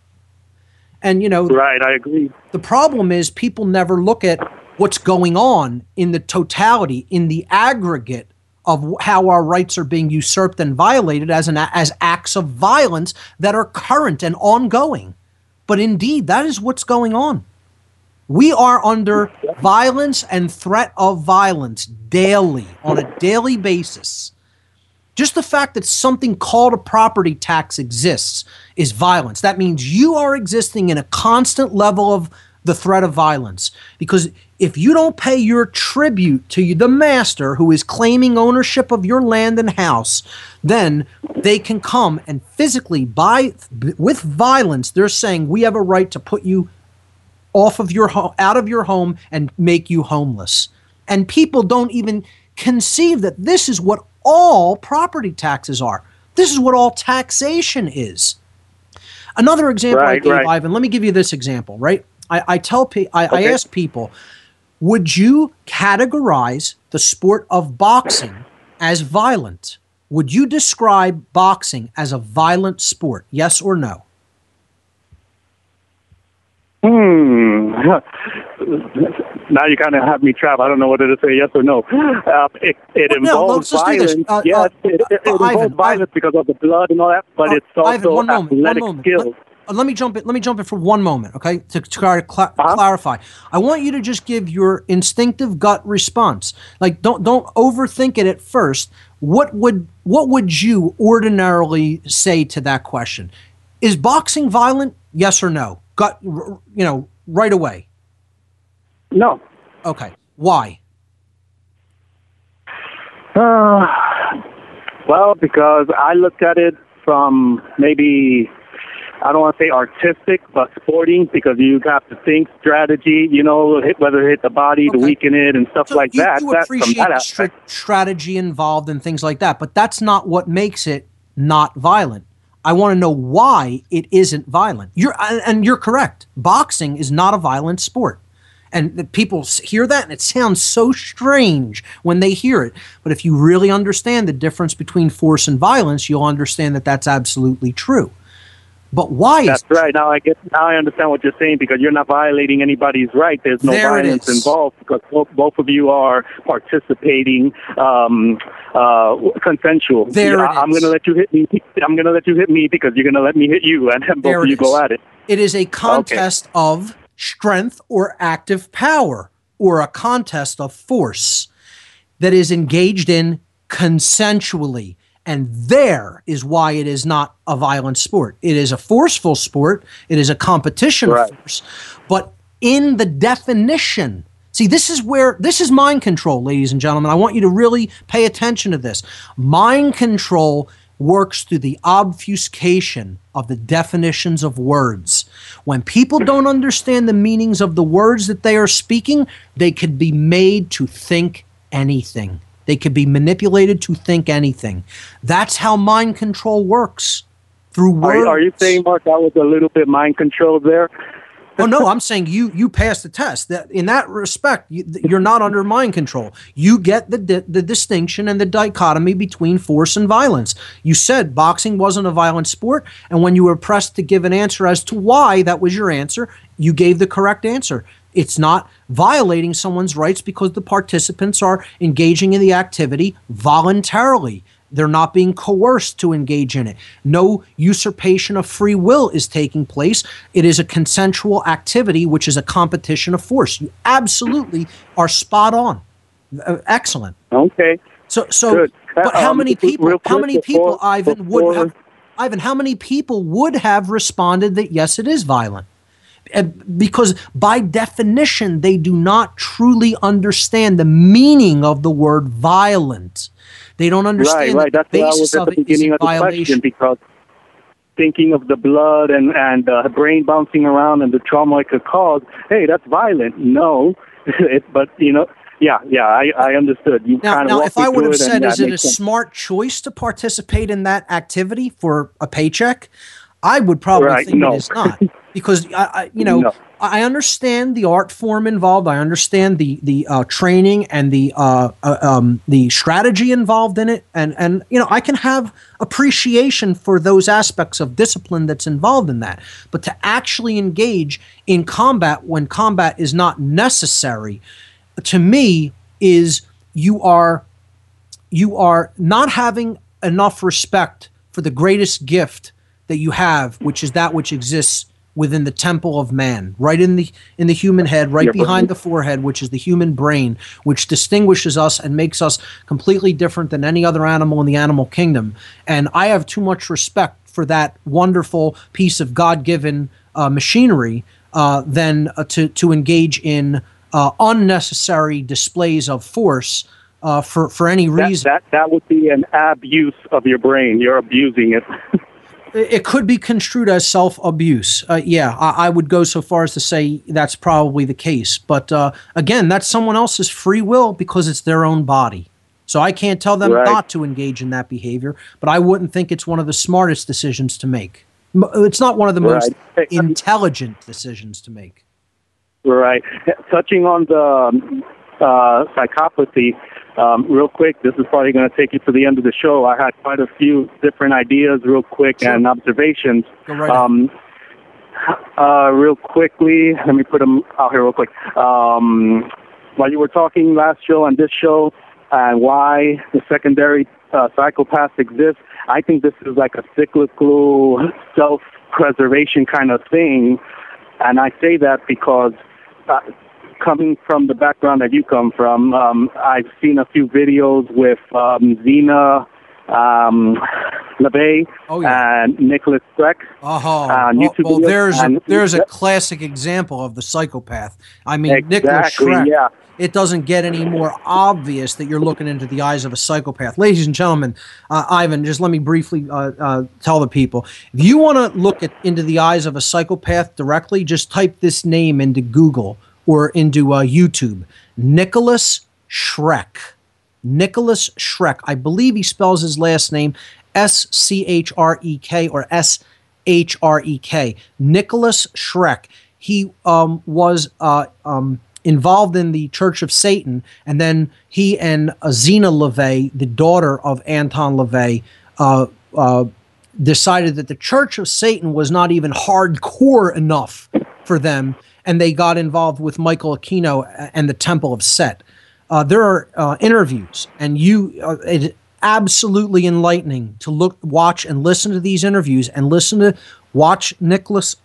And, you know, right, I agree. The problem is people never look at what's going on in the totality, in the aggregate of how our rights are being usurped and violated as an as acts of violence that are current and ongoing. But indeed, that is what's going on. We are under violence and threat of violence daily, on a daily basis. Just the fact that something called a property tax exists is violence. That means you are existing in a constant level of the threat of violence. Because if you don't pay your tribute to the master who is claiming ownership of your land and house, then they can come and physically, by with violence, they're saying we have a right to put you off of your home, out of your home, and make you homeless. And people don't even conceive that this is what all property taxes are. This is what all taxation is. Another example right, I gave, right. Ivan. Let me give you this example. Right, I, I tell pe- I, okay. I ask people would you categorize the sport of boxing as violent? Would you describe boxing as a violent sport? Yes or no? Hmm. now you kind of have me trapped. I don't know whether to say yes or no. Uh, it it well, involves no, violence. Uh, yes, uh, it, it, it Ivan, involves violence Ivan, because of the blood and all that, but uh, it's also Ivan, one moment, athletic one moment. skills. Let, let me jump in. Let me jump in for one moment, okay? To, to try to cl- Uh-huh. clarify, I want you to just give your instinctive gut response. Like, don't don't overthink it at first. What would what would you ordinarily say to that question? Is boxing violent? Yes or no? Gut, r- you know, right away. No. Okay. Why? Uh, well, because I looked at it from maybe I don't want to say artistic, but sporting because you have to think strategy. You know, hit, whether it hit the body to weaken it and stuff So like you, that. You That's from appreciate that the stri- strategy involved and things like that, but that's not what makes it not violent. I want to know why it isn't violent. You're and and you're correct. Boxing is not a violent sport. And the people hear that, and it sounds so strange when they hear it. But if you really understand the difference between force and violence, you'll understand that that's absolutely true. But why That's right. Now I get. Now I understand what you're saying because you're not violating anybody's right. There's no There violence involved because both, both of you are participating um, uh, consensual. There I, I'm going to let you hit me. I'm going to let you hit me because you're going to let me hit you, and then both There of you go at it. It is a contest of strength or active power, or a contest of force that is engaged in consensually. And there is why it is not a violent sport. It is a forceful sport, it is a competition Right. of force. But in the definition, see, this is where this is mind control, ladies and gentlemen. I want you to really pay attention to this. Mind control works through the obfuscation of the definitions of words. When people don't understand the meanings of the words that they are speaking, they could be made to think anything. They could be manipulated to think anything. That's how mind control works through Are, words. you- are you saying, Mark, that was a little bit mind control there? Oh no, I'm saying you you passed the test. That in that respect, you, you're not under mind control. You get the di- the distinction and the dichotomy between force and violence. You said boxing wasn't a violent sport, and when you were pressed to give an answer as to why that was your answer, you gave the correct answer. It's not violating someone's rights because the participants are engaging in the activity voluntarily. They're not being coerced to engage in it. No usurpation of free will is taking place. It is a consensual activity, which is a competition of force. You absolutely are spot on. Uh, excellent. Okay. So, so, Good. but how Um, many people? How many before- people, Ivan, would before- have? Ivan, how many people would have responded that yes, it is violent? Uh, Because by definition, they do not truly understand the meaning of the word violent. They don't understand Right, right. That's the why I was at the beginning of the question because thinking of the blood and and uh, brain bouncing around and the trauma it could cause. Hey, that's violent. No, it, but you know, yeah, yeah. I I understood. You Now, kind of now if I would have said, is it a sense. smart choice to participate in that activity for a paycheck? I would probably Right, think no. it is not because I, I you know, No. I understand the art form involved. I understand the the uh, training and the uh, uh, um, the strategy involved in it, and and you know, I can have appreciation for those aspects of discipline that's involved in that. But to actually engage in combat when combat is not necessary, to me, is you are you are not having enough respect for the greatest gift that you have, which is that which exists within the temple of man, right in the in the human head, right behind the forehead, which is the human brain, which distinguishes us and makes us completely different than any other animal in the animal kingdom. And I have too much respect for that wonderful piece of God-given uh, machinery uh, than uh, to to engage in uh, unnecessary displays of force uh, for for any That, reason. that that would be an abuse of your brain. You're abusing it. It could be construed as self abuse. Uh, yeah, I, I would go so far as to say that's probably the case. But uh, again, that's someone else's free will because it's their own body. So I can't tell them Right. not to engage in that behavior, but I wouldn't think it's one of the smartest decisions to make. It's not one of the most Right. intelligent decisions to make. Right. Touching on the um, uh, psychopathy, um, real quick, this is probably going to take you to the end of the show. I had quite a few different ideas, real quick, Sure. and observations. Go right. Um, uh, real quickly, let me put them out here real quick. Um, while you were talking last show and this show, and why the secondary uh, psychopaths exist, I think this is like a cyclical self-preservation kind of thing. And I say that because uh, coming from the background that you come from, um, I've seen a few videos with um, Zeena um, LaVey Oh, yeah. and Nicholas Schreck. Oh, on well, YouTube well, videos there's a, there's a classic example of the psychopath. I mean, Nicholas Exactly, Schreck. yeah. It doesn't get any more obvious that you're looking into the eyes of a psychopath. Ladies and gentlemen, uh, Ivan, just let me briefly uh, uh, tell the people: if you want to look at into the eyes of a psychopath directly, just type this name into Google or into uh, YouTube. Nicholas Schreck. Nicholas Schreck. I believe he spells his last name S C H R E K or S H R E K. Nicholas Schreck. He um, was uh, um, involved in the Church of Satan, and then he and Zeena LaVey, the daughter of Anton LaVey, uh, uh, decided that the Church of Satan was not even hardcore enough for them, and they got involved with Michael Aquino and the Temple of Set. Uh, there are uh, interviews, and you uh, it absolutely enlightening to look, watch, and listen to these interviews, and listen to watch Nicholas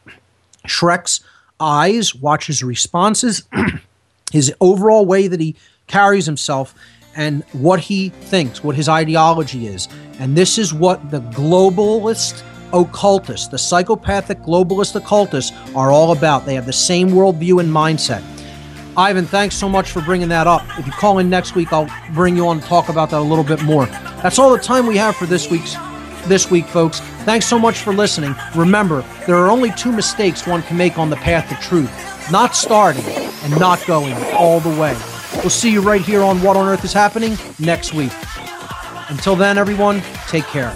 Schreck's eyes, watch his responses, his overall way that he carries himself, and what he thinks, what his ideology is. And this is what the globalist occultists, the psychopathic globalist occultists, are all about. They have the same worldview and mindset. Ivan, thanks so much for bringing that up. If you call in next week, I'll bring you on to talk about that a little bit more. That's all the time we have for this week's this week, folks. Thanks so much for listening. Remember, there are only two mistakes one can make on the path to truth not starting and not going all the way. We'll see you right here on What on Earth is Happening next week. Until then, everyone, take care.